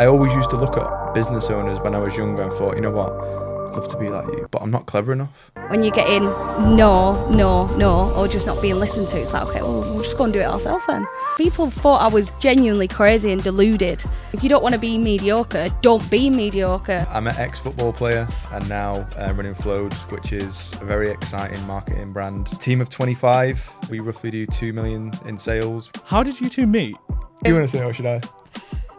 I always used to look at business owners when I was younger and thought, you know what, I'd love to be like you, but I'm not clever enough. When you get in, no, no, no, or just not being listened to, it's like, okay, well, we'll just go and do it ourselves then. People thought I was genuinely crazy and deluded. If you don't want to be mediocre, don't be mediocre. I'm an ex football player and now uh, running Floats, which is a very exciting marketing brand. Team of 25, we roughly do 2 million in sales. How did you two meet? You want to say or should I?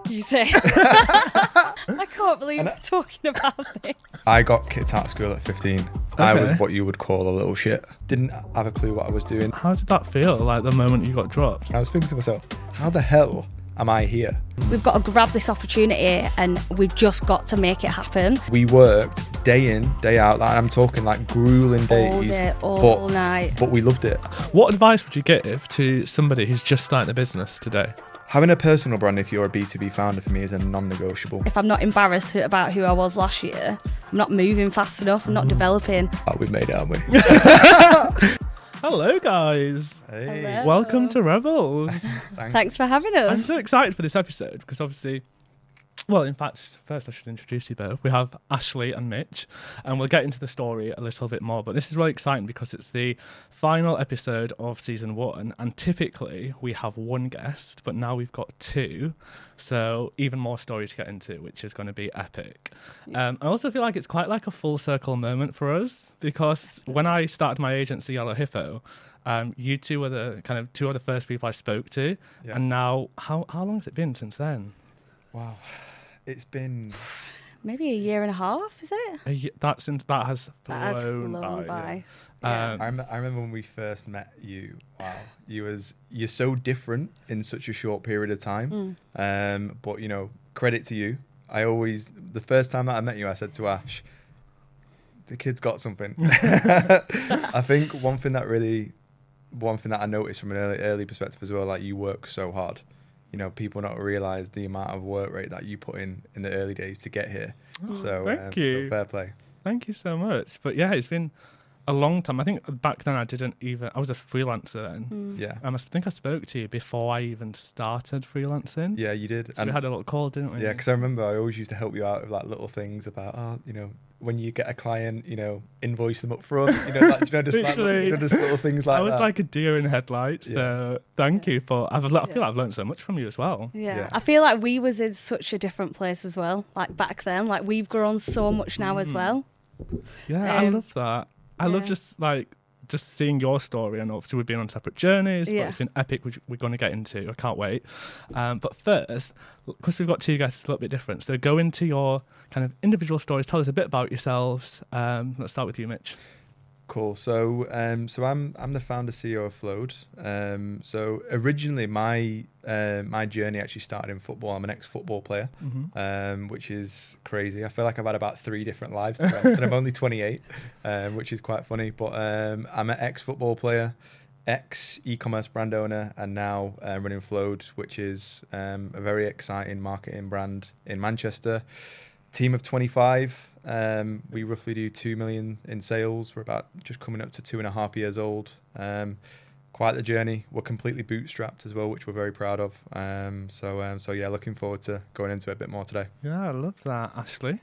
You say. I can't believe we're talking about this. I got kicked out of school at 15. I was what you would call a little shit. Didn't have a clue what I was doing. How did that feel? Like the moment you got dropped? I was thinking to myself, how the hell am I here? We've got to grab this opportunity and we've just got to make it happen. We worked day in, day out. Like, I'm talking like grueling days. All day, all but, night. but we loved it. What advice would you give to somebody who's just starting a business today? Having a personal brand, if you're a B2B founder, for me is a non negotiable. If I'm not embarrassed about who I was last year, I'm not moving fast enough, I'm not mm. developing. Oh, we've made it, haven't we? Hello, guys. hey. Hello. Welcome to Rebels. Thanks. Thanks for having us. I'm so excited for this episode because obviously, well, in fact, first I should introduce you both. We have Ashleigh and Mitch, and we'll get into the story a little bit more. But this is really exciting because it's the final episode of season one, and typically we have one guest, but now we've got two, so even more story to get into, which is going to be epic. Um, I also feel like it's quite like a full circle moment for us because when I started my agency, Yellow Hippo. Um, you two were the kind of two of the first people I spoke to, Yeah. and now how how long has it been since then? Wow. It's been. Maybe a year and a half, is it? A ye- that since that has flown, That has flown by. by. Yeah. Yeah. I, rem- I remember when we first met you. Wow, you was you're so different in such a short period of time. Mm. Um, but you know, credit to you. I always the first time that I met you, I said to Ash, "The kid's got something." I think one thing that really, one thing that I noticed from an early early perspective as well, like you work so hard. You know, people not realize the amount of work rate that you put in in the early days to get here. So, Thank um, you. so fair play. Thank you so much. But yeah, it's been a long time. I think back then I didn't even. I was a freelancer then. Mm. Yeah, Um, I think I spoke to you before I even started freelancing. yeah, you did. So we had a little call, didn't we? Yeah, because I remember I always used to help you out with like little things about, oh, you know, when you get a client, you know, invoice them up front, you know, like, you know, just like, you know, just little things like that. I was that. like a deer in headlights. Yeah. So thank you for. I've, I feel Yeah. like I've learned so much from you as well. Yeah. Yeah. I feel like we was in such a different place as well. Like back then, like we've grown so much now as Mm. well. Yeah, I Um, love that. I love just like just seeing your story, and obviously we've been on separate journeys, but it's been epic, which we're going to get into. I can't wait. Um, but first, because we've got two guests, it's a little bit different. So go into your kind of individual stories. Tell us a bit about yourselves. Um, let's start with you, Mitch. Cool. So, um, so I'm I'm the founder CEO of Flowd. Um, so originally my uh, my journey actually started in football. I'm an ex-football player, Mm-hmm. um, which is crazy. I feel like I've had about three different lives, to be honest, and I'm only 28, um, which is quite funny. But um, I'm an ex-football player, ex e-commerce brand owner, and now uh, running Flowd, which is um, a very exciting marketing brand in Manchester. Team of 25. Um, we roughly do two million in sales. We're about just coming up to two and a half years old. Um, quite the journey. We're completely bootstrapped as well, which we're very proud of. Um, so, um, so yeah, looking forward to going into it a bit more today. Yeah, I love that, Ashleigh.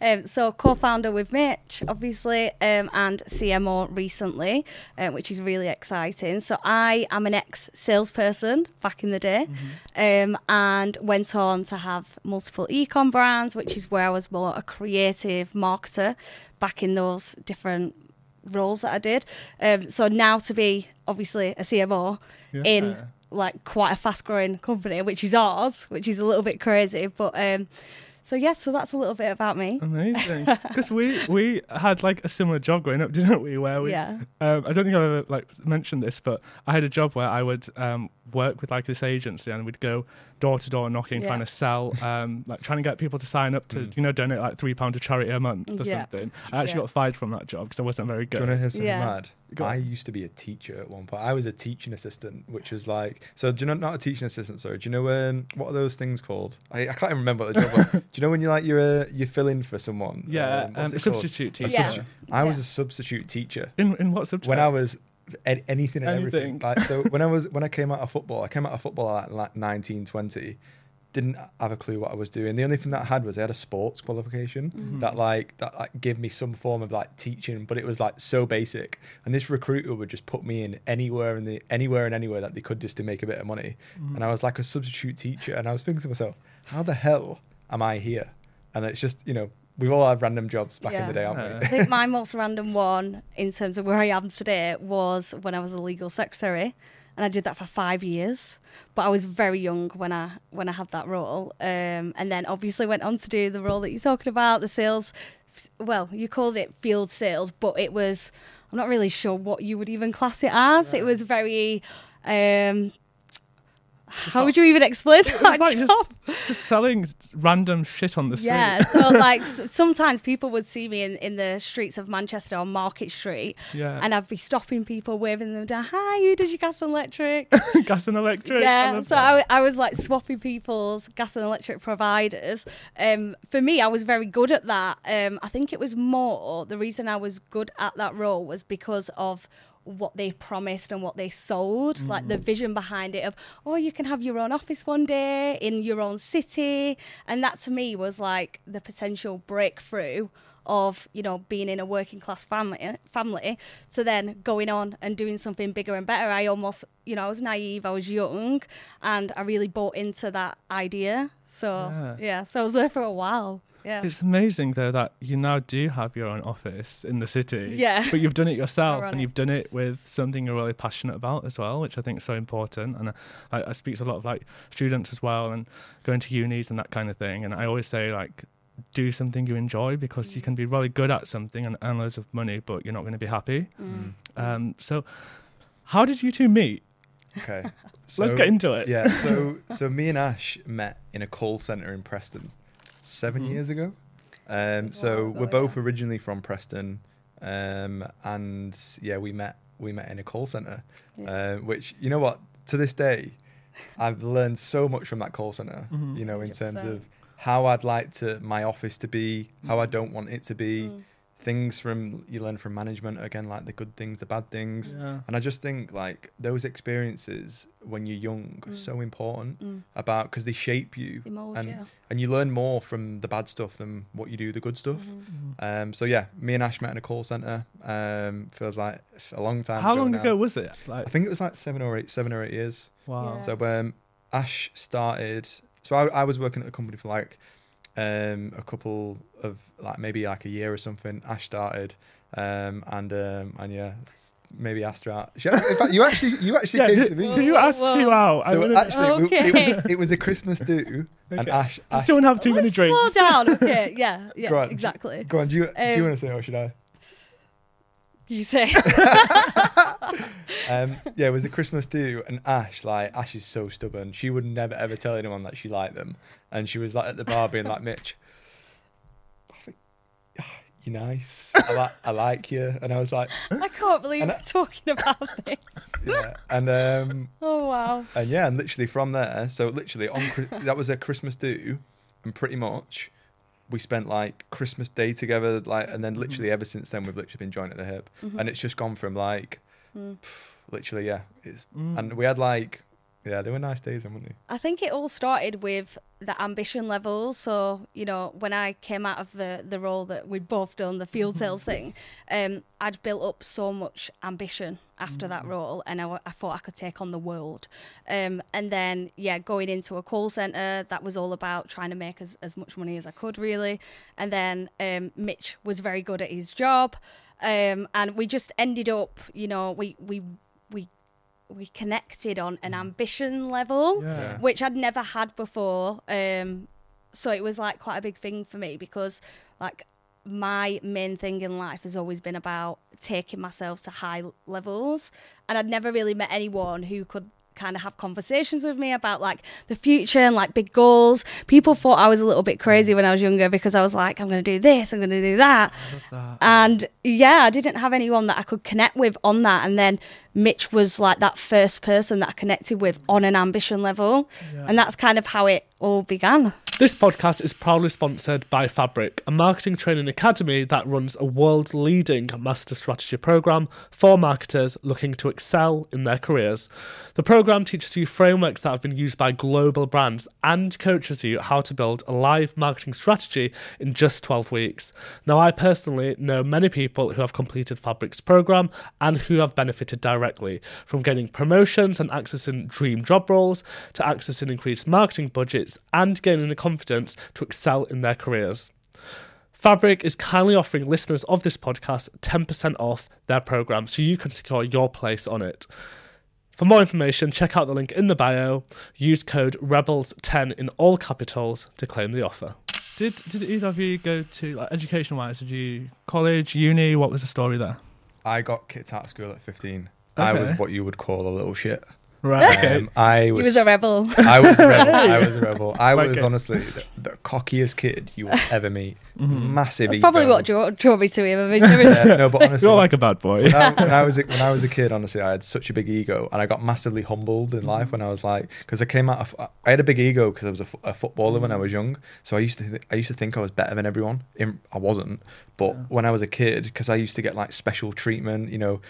Um, so co-founder with Mitch, obviously, um, and CMO recently, um, which is really exciting. So I am an ex-salesperson back in the day, um, and went on to have multiple ecom brands, which is where I was more a creative marketer back in those different roles that I did. Um, so now to be obviously a CMO in like quite a fast-growing company, which is ours, which is a little bit crazy, but. So yes, so that's a little bit about me. Amazing. Because we we had like a similar job growing up, didn't we? Where we Yeah. Um, I don't think I've ever like mentioned this, but I had a job where I would um, work with like this agency and we'd go door to door knocking, Yeah. trying to sell, um, like trying to get people to sign up to, Mm. you know, donate like three pound to charity a month or Yeah. something. I actually Yeah. got fired from that job because I wasn't very good. Do you good. want to hear something Yeah. mad? Go on. I used to be a teacher at one point. I was a teaching assistant, which was like, so do you know, not a teaching assistant, sorry. Do you know, um, what are those things called? I, I can't even remember what the job was. Do you know when you're like, you're, uh, you're filling for someone? Yeah, Um, what's um, it a called? substitute A teacher. Yeah. substitute- I was a substitute teacher. In in what subject? when I was a- anything and Anything. everything. Like so, when I was when I came out of football, I came out of football at like 19, 20. Didn't have a clue what I was doing. The only thing that I had was I had a sports qualification Mm-hmm. that like that like gave me some form of like teaching, but it was like so basic. And this recruiter would just put me in anywhere in the anywhere and anywhere that they could just to make a bit of money. Mm-hmm. And I was like a substitute teacher, and I was thinking to myself, how the hell am I here? And it's just you know we've all had random jobs back in the day, Yeah. aren't Yeah. we? I think my most random one in terms of where I am today was when I was a legal secretary, and I did that for five years. But I was very young when I when I had that role, um, and then obviously went on to do the role that you're talking about, the sales. Well, you called it field sales, but it was. I'm not really sure what you would even class it as. It was very. Um, how would you even explain that like just, job? just selling random shit on the street. Yeah, so like sometimes people would see me in, in the streets of Manchester on Market Street, Yeah. and I'd be stopping people, waving them down. Hi, who does your gas and electric? gas and electric. Yeah, love so. I, I was like swapping people's gas and electric providers. Um, for me, I was very good at that. Um, I think it was more the reason I was good at that role was because of what they promised and what they sold, like mm. the vision behind it of, oh, you can have your own office one day in your own city. And that to me was like the potential breakthrough of you know being in a working class family family to then going on and doing something bigger and better i almost you know i was naive i was young and i really bought into that idea so Yeah. yeah, so i was there for a while yeah It's amazing though that you now do have your own office in the city. Yeah. But you've done it yourself and you've done it with something you're really passionate about as well, which I think is so important. And I, I speak to a lot of like students as well and going to unis and that kind of thing. And I always say like do something you enjoy because you can be really good at something and earn loads of money, but you're not going to be happy. Mm. Um, so how did you two meet? Okay, so, Let's get into it. Yeah, so so me and Ash met in a call center in Preston 7 Mhm. years ago. Um, so we're both yeah. originally from Preston, um, and yeah, we met we met in a call center, Yeah. uh, which you know what to this day, I've learned so much from that call center. Mhm. You know, in terms 100%. of how I'd like to my office to be, how I don't want it to be, Mm. Things from you learn from management again, like the good things, the bad things. Yeah. And I just think like those experiences when you're young are Mm. so important Mm. about because they shape you They mould and you. and you learn more from the bad stuff than what you do the good stuff. Mhm. Mhm. Um, so yeah, me and Ash met in a call center. Um, feels like a long time. How long now. ago was it? Like, I think it was like seven or eight, seven or eight years. wow. Yeah. So um, Ash started. So I, I was working at a company for like um, a couple of like maybe like a year or something. Ash started, um, and um, and yeah, maybe asked her out. She- In fact, you actually you actually Yeah, came to me. You asked Whoa. you out? So wanna- actually, we- it, was, it was a Christmas do, and Okay. Ash. you Ash still wouldn't have too many Let's drinks. slow down okay yeah yeah Go on. exactly go on. Do you do you Um, want to say or should I? You say? Um, yeah, it was a Christmas do, and Ash, like Ash is so stubborn. She would never ever tell anyone that she liked them, and she was like at the bar being like, Mitch, I think you're nice. I like I like you, and I was like, i can't believe And we're I- talking about this. Yeah, and um, oh wow. and yeah, and literally from there, so literally on that was a Christmas do, and pretty much we spent like Christmas Day together, like, and then literally ever since then we've literally been joined at the hip, Mhm. and it's just gone from like, Mm. literally, yeah, it's Mm. and we had like, yeah, they were nice days, weren't they? I think it all started with the ambition level. So, you know, when I came out of the, the role that we'd both done, the field sales thing, um, I'd built up so much ambition after that role and I, I thought I could take on the world. Um, and then, yeah, going into a call centre, that was all about trying to make as, as much money as I could, really. And then um, Mitch was very good at his job. Um, and we just ended up, you know, we, we, we, we connected on an ambition level Yeah. which I'd never had before. Um, so it was like quite a big thing for me because, like, my main thing in life has always been about taking myself to high levels, and I'd never really met anyone who could kind of have conversations with me about like the future and like big goals. People thought I was a little bit crazy when I was younger because I was like, I'm going to do this, I'm going to do that. That. And yeah, I didn't have anyone that I could connect with on that. And then Mitch was like that first person that I connected with on an ambition level. Yeah. And that's kind of how it all began. This podcast is proudly sponsored by Fabric, a marketing training academy that runs a world leading master strategy program for marketers looking to excel in their careers. The program teaches you frameworks that have been used by global brands and coaches you how to build a live marketing strategy in just 12 weeks. Now, I personally know many people who have completed Fabric's program and who have benefited directly from getting promotions and accessing dream job roles to accessing increased marketing budgets and gaining the confidence to excel in their careers. Fabric is kindly offering listeners of this podcast 10% off their program so you can secure your place on it. For more information, check out the link in the bio. Use code REBELS10 in all capitals to claim the offer. Did did either of you go to like education wise? Did you college, uni? What was the story there? I got kicked out of school at 15. I was what you would call a little shit. Right. Okay. Um, I He was, was a rebel. I was a rebel. I was a rebel. I was Okay. honestly the, the cockiest kid you will ever meet. Mhm. Massive. That's probably what drew, drew me to him. I mean, Yeah, no, but honestly, You're like a bad boy. when, I, when I was a, when I was a kid, honestly, I had such a big ego, and I got massively humbled in life when I was like, because I came out, of, I had a big ego because I was a, a footballer when I was young, so I used to, th- I used to think I was better than everyone. In, I wasn't, but Yeah. when I was a kid, because I used to get like special treatment, you know.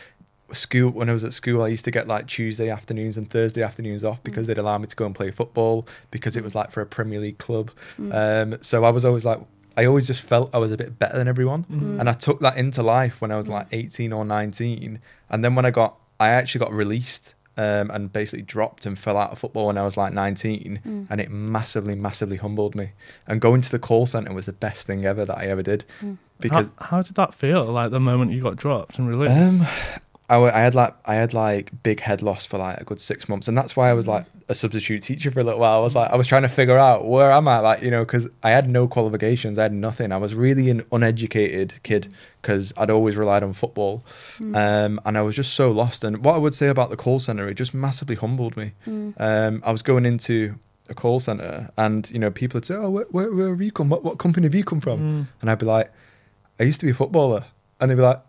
School when I was at school, I used to get like Tuesday afternoons and Thursday afternoons off because they'd allow me to go and play football because it was like for a Premier League club. Um, so I was always like, I always just felt I was a bit better than everyone. Mhm. And I took that into life when I was like 18 or 19. And then when I got, I actually got released um, and basically dropped and fell out of football when I was like 19. Mm. And it massively, massively humbled me. And going to the call center was the best thing ever that I ever did. Mm. Because how, how did that feel? Like the moment you got dropped and released? um, I, I had like I had like big head loss for like a good six months, and that's why I was like a substitute teacher for a little while. I was like I was trying to figure out where am I, like you know, because I had no qualifications, I had nothing. I was really an uneducated kid because I'd always relied on football, Mm. um, and I was just so lost. And what I would say about the call center, it just massively humbled me. Mm. Um, I was going into a call center, and you know, people would say, "Oh, where, where, where have you come? What, what company have you come from?" Mm. And I'd be like, I used to be a footballer. And they'd be like,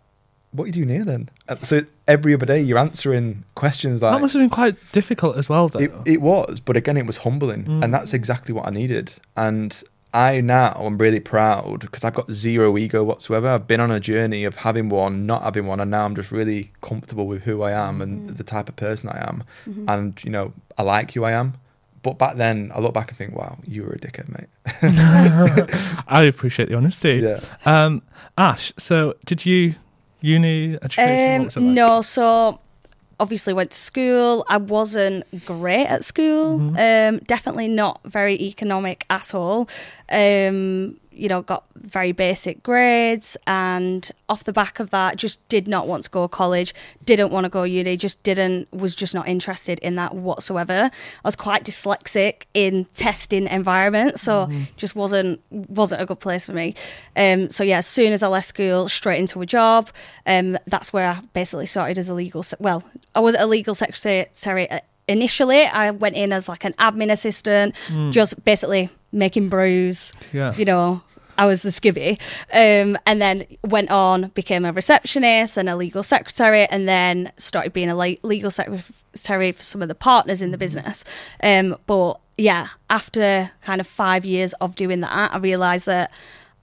what are you doing here then? So every other day you're answering questions that must have been quite difficult as well, though. it, it was, but again, it was humbling. Mm. And that's exactly what I needed. And I now am really proud because I've got zero ego whatsoever. I've been on a journey of having one, not having one. And now I'm just really comfortable with who I am and Mhm. the type of person I am. Mhm. And, you know, I like who I am. But back then, I look back and think, wow, you were a dickhead, mate. I appreciate the honesty. yeah. Um, Ash, so did you uni education? Um, what was it like? no, so obviously went to school. I wasn't great at school. Mhm. Um, definitely not very economic at all. Um, you know, got very basic grades, and off the back of that, just did not want to go to college. Didn't want to go uni. Just didn't. Was just not interested in that whatsoever. I was quite dyslexic in testing environments, so just wasn't wasn't a good place for me. Um, so yeah, as soon as I left school, straight into a job. Um, that's where I basically started as a legal. Se- well, I was a legal secretary uh, initially. I went in as like an admin assistant, Mm. just basically making brews. yeah. You know, I was the skivvy, um, and then went on, became a receptionist and a legal secretary, and then started being a legal secretary for some of the partners in the business. Um, but yeah, after kind of five years of doing that, I realised that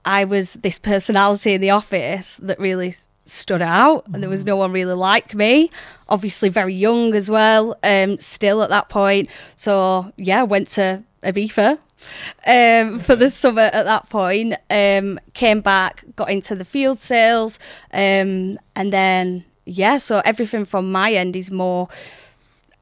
I was this personality in the office that really stood out and there was no one really like me obviously very young as well um still at that point so yeah went to Ibiza um for the summer at that point um came back got into the field sales um and then yeah so everything from my end is more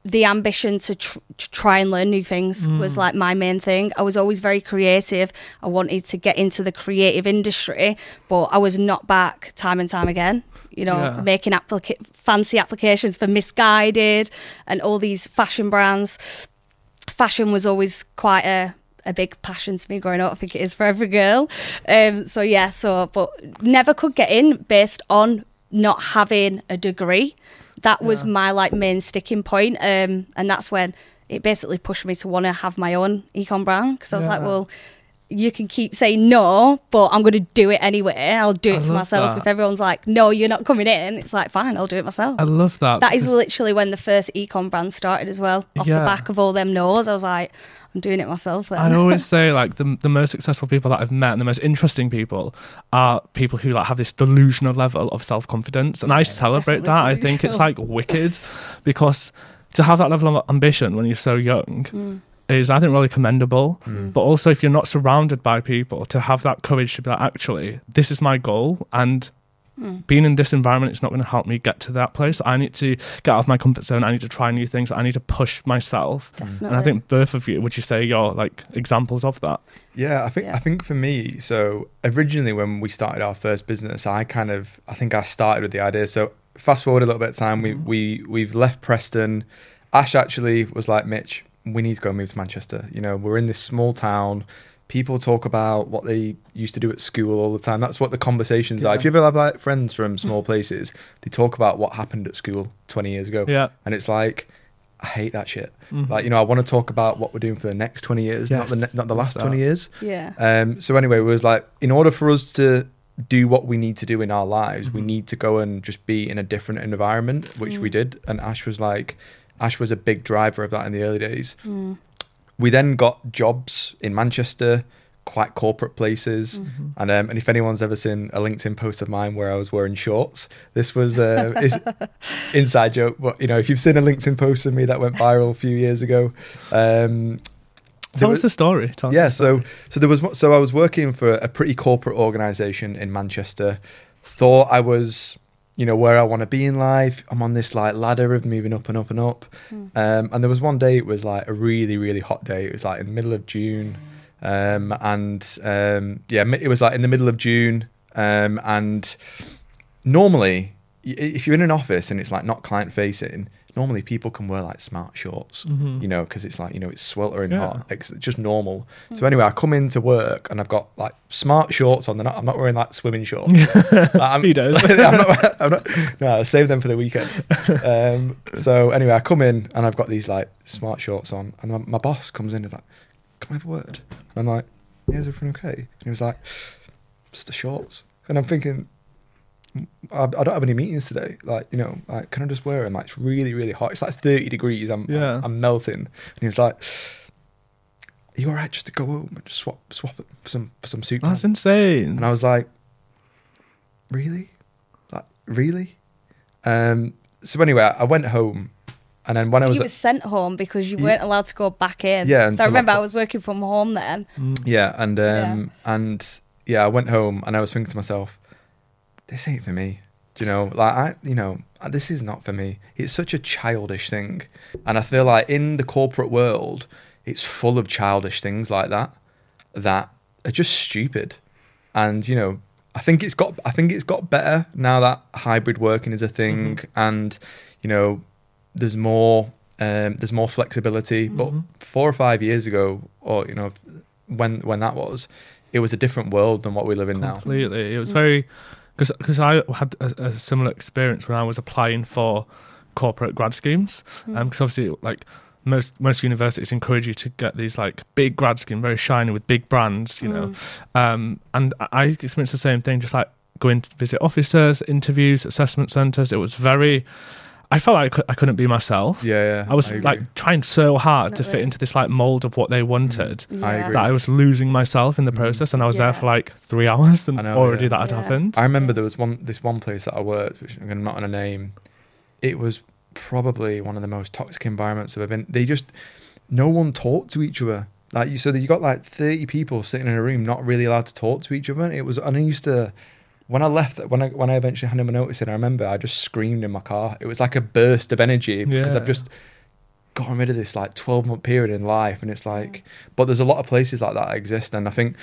the ambition to, tr- to try and learn new things was Mm. like my main thing. I was always very creative. I wanted to get into the creative industry, but I was not back time and time again. You know, Yeah. making applica- fancy applications for Missguided and all these fashion brands. Fashion was always quite a a big passion to me growing up. I think it is for every girl. Um, so yeah, so but never could get in based on not having a degree. That was Yeah. my like main sticking point, um, and that's when it basically pushed me to want to have my own ecom brand because I was like, well, you can keep saying no, but I'm going to do it anyway. I'll do it I for myself. that. If everyone's like, no, you're not coming in, it's like, fine, I'll do it myself. I love that. That is literally when the first ecom brand started as well. Off Yeah. the back of all them no's, I was like, I'm doing it myself then. I always say like the the most successful people that I've met and the most interesting people are people who like have this delusional level of self confidence, and I celebrate that. I think it's like wicked because to have that level of ambition when you're so young Mm. is I think really commendable. Mm. But also, if you're not surrounded by people, to have that courage to be like, actually, this is my goal, and Mm. being in this environment it's not going to help me get to that place. I need to get out of my comfort zone. I need to try new things. I need to push myself. Definitely. And I think both of you, would you say you're like examples of that? Yeah, I think Yeah. I think for me, so originally when we started our first business, I kind of I think I started with the idea. So fast forward a little bit of time, we Mhm. we we've left Preston. Ash actually was like, Mitch, we need to go move to Manchester. You know, we're in this small town. People talk about what they used to do at school all the time. That's what the conversations are. If you ever have like friends from small places, they talk about what happened at school 20 years ago. Yeah. And it's like, I hate that shit. Mhm. Like, you know, I want to talk about what we're doing for the next 20 years, not the ne- not the last that. 20 years. yeah. Um, so anyway, it was like in order for us to do what we need to do in our lives, we Mhm. need to go and just be in a different environment, which we Mm. did. And Ash was like, Ash was a big driver of that in the early days. Mm. We then got jobs in Manchester, quite corporate places. Mm. And um, and if anyone's ever seen a LinkedIn post of mine where I was wearing shorts, this was uh, is inside joke. But you know, if you've seen a LinkedIn post of me that went viral a few years ago, um, Tell was- us the story. Tell yeah, the so so there was so I was working for a pretty corporate organization in Manchester. Thought I was, you know, where I want to be in life. I'm on this like ladder of moving up and up and up. Mm. Um, and there was one day it was like a really really hot day. It was like in the middle of June, um, and um, yeah, it was like in the middle of June. Um, and normally, if you're in an office and it's like not client facing, normally people can wear like smart shorts Mhm. you know, because it's like you know it's sweltering Yeah. hot. It's just normal. So anyway, I come into work and I've got like smart shorts on. They're not, I'm not wearing like swimming shorts. Like, I'm, Speedos. I'm not, I'm not. No, I saved them for the weekend. Um, so anyway, I come in and I've got these like smart shorts on, and my, my boss comes in and is like, "Can I have a word?" And I'm like, "Yeah, is everything okay?" And he was like, "Just the shorts." And I'm thinking. I, I don't have any meetings today. Like, you know, like, can I just wear them? Like, it's really, really hot. It's like 30 degrees. I'm, Yeah. I'm, I'm melting. And he was like, "Are you alright just to go home and just swap, swap it for some, for some soup?" That's insane. And I was like, really? Like, really? Um, so anyway, I went home and then when I was, you at- were sent home because you Ye- weren't allowed to go back in. Yeah, So I until remember I was working from home then. Mm. yeah, and, um, Yeah. and yeah, I went home and I was thinking to myself, this ain't for me. Do you know, like, I, you know, this is not for me. It's such a childish thing. And I feel like in the corporate world, it's full of childish things like that, that are just stupid. And, you know, I think it's got I think it's got better now that hybrid working is a thing and you know there's more um, there's more flexibility but Mhm. four or five years ago or you know when when that was it was a different world than what we live in now Completely. It was Mm. very because I had a, a similar experience when I was applying for corporate grad schemes. Mm. Because obviously, like most most universities encourage you to get these like big grad scheme, very shiny with big brands, you know. Mm. Um, and I experienced the same thing, just like going to visit officers, interviews, assessment centres. It was very. I felt like I, could, I couldn't be myself. yeah yeah I was agree. like trying so hard to fit into this like mold of what they wanted I Yeah. agree. that I was losing myself in the Mhm. process, and I was Yeah. there for like three hours, and I know, already yeah. that had Yeah. happened. I remember there was one this one place that I worked, which I'm not going to name. It was probably one of the most toxic environments I've ever been. They just no one talked to each other. Like you, so that you got like 30 people sitting in a room, not really allowed to talk to each other. It was, and I used to, when I left, when I when I eventually handed my notice in, I remember I just screamed in my car. It was like a burst of energy because Yeah. I've just gotten rid of this like 12 month period in life, and it's like, but there's a lot of places like that exist, and I think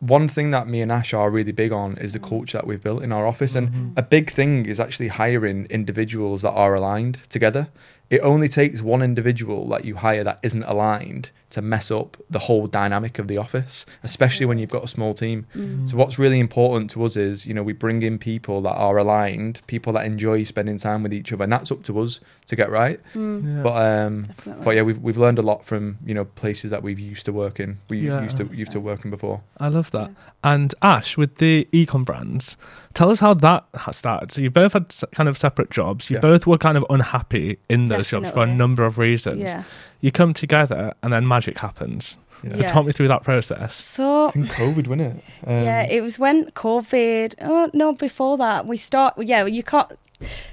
one thing that me and Ash are really big on is the culture that we've built in our office, and Mhm. a big thing is actually hiring individuals that are aligned together. It only takes one individual that you hire that isn't aligned to mess up the whole dynamic of the office, especially when you've got a small team. Mm. So what's really important to us is, you know, we bring in people that are aligned, people that enjoy spending time with each other, and that's up to us to get right. Mm. Yeah. But um, Definitely. but yeah, we've we've learned a lot from you know places that we've used to work in. We Yeah. used to used to work in before. I love that. Yeah. And Ash, with the ecom brands, tell us how that has started. So you both had kind of separate jobs. You Yeah. both were kind of unhappy in those those jobs for a number of reasons. Yeah. You come together and then magic happens. Yeah. Yeah. Talk me through that process. So I think COVID, wasn't it? Um, yeah, it was when COVID. Oh no, before that we start. Yeah, you can't.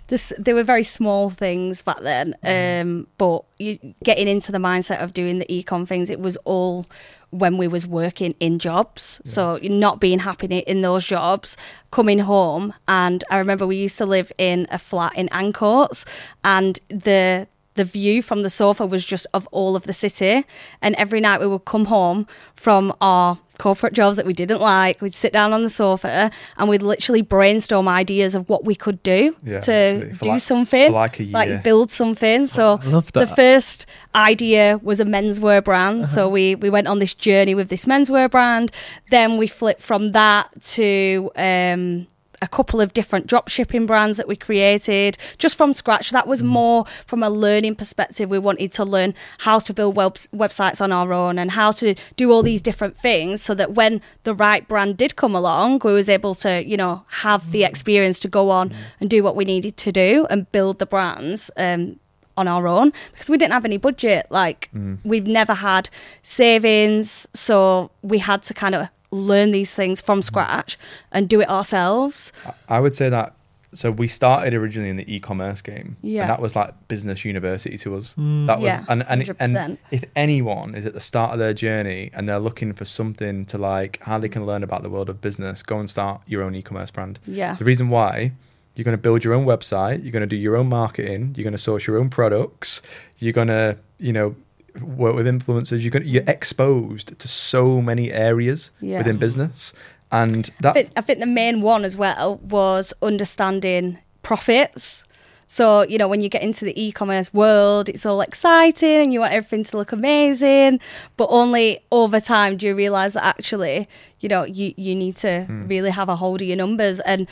This they were very small things back then. Um, but you getting into the mindset of doing the ecom things, it was all when we was working in jobs. So not being happy in- in those jobs, coming home, and I remember we used to live in a flat in Ancoats, and the the view from the sofa was just of all of the city. And every night we would come home from our corporate jobs that we didn't like, we'd sit down on the sofa and we'd literally brainstorm ideas of what we could do Yeah, to do like- something, for like a year. build something. So the first idea was a menswear brand. Uh-huh. So we, we went on this journey with this menswear brand. Then we flipped from that to um, a couple of different drop shipping brands that we created just from scratch. That was mm. more from a learning perspective. We wanted to learn how to build web- websites on our own and how to do all these different things so that when the right brand did come along, we was able to, you know, have the mm. experience to go on mm. and do what we needed to do and build the brands. Um, on our own because we didn't have any budget. Like we've never had savings, so we had to kind of learn these things from scratch and do it ourselves. I would say that. So we started originally in the e-commerce game, Yeah. and that was like business university to us. Mm. That was, Yeah, and and, 100%. and if anyone is at the start of their journey and they're looking for something to like how they can learn about the world of business, go and start your own e-commerce brand. Yeah. The reason why you're going to build your own website, you're going to do your own marketing, you're going to source your own products, you're going to, you know, work with influencers. You're you're exposed to so many areas Yeah. within business, and I that think, I think the main one as well was understanding profits. So, you know, when you get into the e commerce world, it's all exciting and you want everything to look amazing. But only over time do you realize that actually, you know, you, you need to hmm. really have a hold of your numbers. And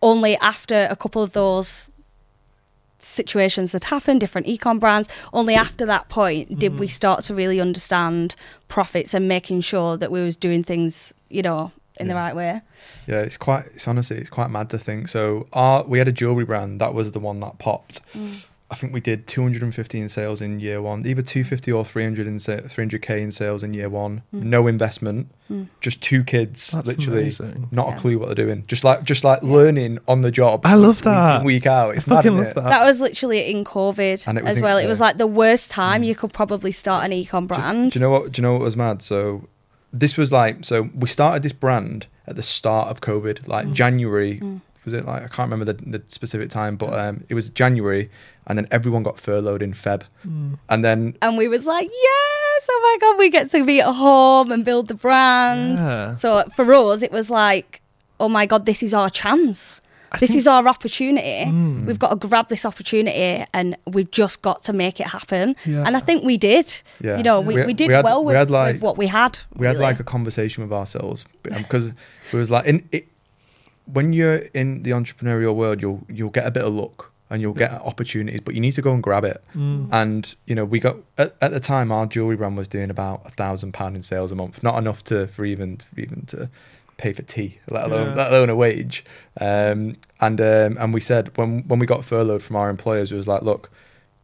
only after a couple of those situations that happened, different ecom brands, only after that point did we start to really understand profits and making sure that we was doing things, you know, in the right way. Yeah, it's quite. It's honestly, it's quite mad to think. So, our we had a jewelry brand that was the one that popped. Mm. I think we did 250 in sales in year one, either 250 or 300 in sa- 300k in sales in year one. Mm. No investment, Mm. just two kids, That's literally, amazing. not Yeah. a clue what they're doing. Just like just like learning on the job. I love week in, that. week out. It's I fucking mad, love innit? that. That was literally in COVID And as in- well. It was like the worst time you could probably start an ecom Do- brand. Do, you know what? Do you know what was mad? So this was like so we started this brand at the start of COVID, like Mm. January. Mm. Was it like I can't remember the, the specific time, but um, it was January, and then everyone got furloughed in Feb, Mm. and then and we was like, yes, oh my god, we get to be at home and build the brand. Yeah. So for us, it was like, oh my god, this is our chance. I this think- is our opportunity. Mm. We've got to grab this opportunity, and we've just got to make it happen. Yeah. And I think we did. yeah, You know, we, we, did had- well we with, had like with what we had. we had like a conversation with ourselves because it was like in it when you're in the entrepreneurial world, you'll you'll get a bit of luck and you'll get opportunities, but you need to go and grab it. Mm. And you know, we got at, at the time our jewelry brand was doing about a thousand pound in sales a month, not enough to for even for even to pay for tea, let alone Yeah. let alone a wage. Um, and um, and we said when when we got furloughed from our employers, it was like, look,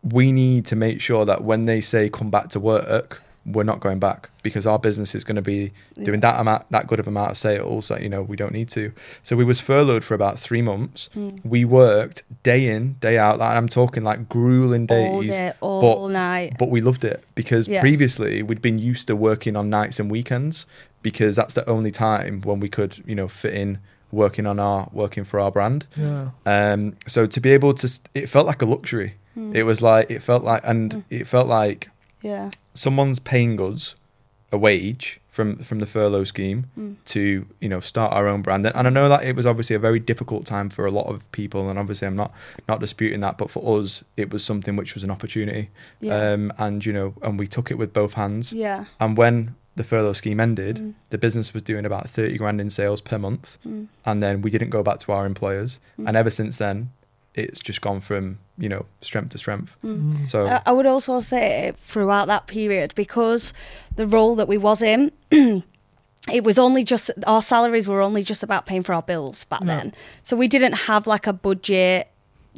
we need to make sure that when they say come back to work, we're not going back because our business is going to be doing that amount that good of amount of sales that you know we don't need to. So we was furloughed for about three months. Mm. We worked day in day out. Like I'm talking like grueling all days day, all night. but we loved it because Yeah. previously we'd been used to working on nights and weekends because that's the only time when we could you know fit in working on our working for our brand Yeah. um so to be able to it felt like a luxury Mm. it was like it felt like and Mm. it felt like yeah. Someone's paying us a wage from from the furlough scheme Mm. to you know start our own brand and I know that it was obviously a very difficult time for a lot of people and obviously I'm not not disputing that but for us it was something which was an opportunity Yeah. um, and you know, and we took it with both hands. yeah. And when the furlough scheme ended, Mm. the business was doing about thirty grand in sales per month, Mm. and then we didn't go back to our employers. Mm. And ever since then, it's just gone from you know strength to strength. Mm. Mm. So I I would also say throughout that period, because the role that we was in, it was only just our salaries were only just about paying for our bills back No. then. So we didn't have like a budget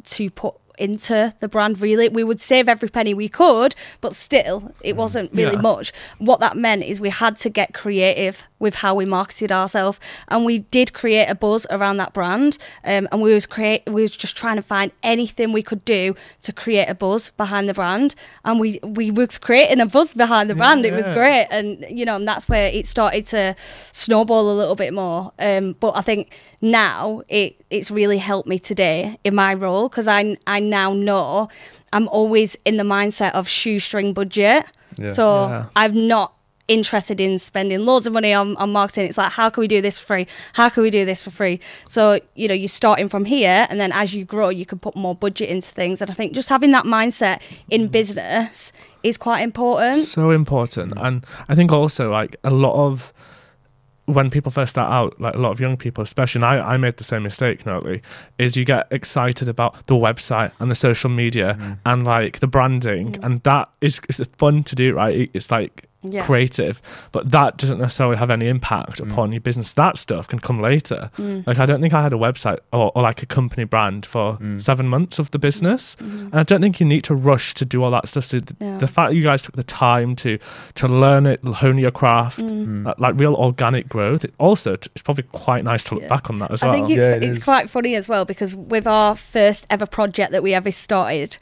to put into the brand really. We would save every penny we could, but still, it wasn't really Yeah. much. What that meant is we had to get creative with how we marketed ourselves, and we did create a buzz around that brand. Um, and we was create, we was just trying to find anything we could do to create a buzz behind the brand, and we we was creating a buzz behind the brand. It was great, and you know, and that's where it started to snowball a little bit more. Um, but I think now it it's really helped me today in my role because I I now know I'm always in the mindset of shoestring budget. Yeah. So Yeah. I'm not interested in spending loads of money on, on marketing. It's like, how can we do this for free? How can we do this for free? So, you know, you're starting from here and then as you grow, you can put more budget into things. And I think just having that mindset in mm-hmm. business is quite important. so important and i think also like a lot of when people first start out like a lot of young people especially and i, I made the same mistake notely is you get excited about the website and the social media Mm. and like the branding Mm. and that is it's fun to do right it's like Yeah. creative but that doesn't necessarily have any impact Mm. upon your business that stuff can come later Mm. like i don't think i had a website or, or like a company brand for Mm. seven months of the business Mhm. and I don't think you need to rush to do all that stuff. So th- Yeah. the fact that you guys took the time to to learn it, hone your craft, Mm. Mm. like, like real organic growth, it also t- it's probably quite nice to look Yeah. back on that as well. I think it's, Yeah, it it's quite funny as well because with our first ever project that we ever started,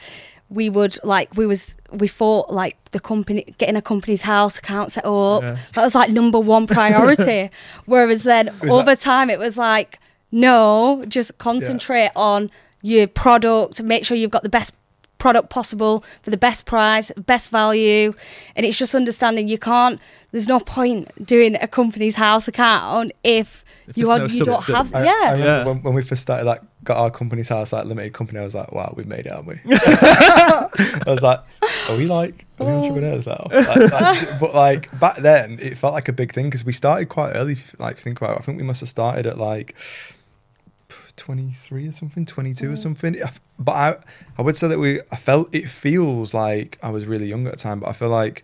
we would like we was we thought like the company getting a Companies House account set up. Yeah. That was like number one priority. Whereas then over that- time it was like no, just concentrate on your product, make sure you've got the best product possible for the best price, best value. And it's just understanding you can't there's no point doing a Companies House account if If you are, no you don't have. I, yeah. I Yeah. when, when we first started like got our Companies House like limited company, I was like, wow, we've made it, haven't we? I was like, are we like are we Oh. entrepreneurs now? Like, like, but like back then, it felt like a big thing because we started quite early. Like think about, it. I think we must have started at like. 23 or something 22 or Mm. something but i i would say that we i felt it feels like i was really young at the time but i feel like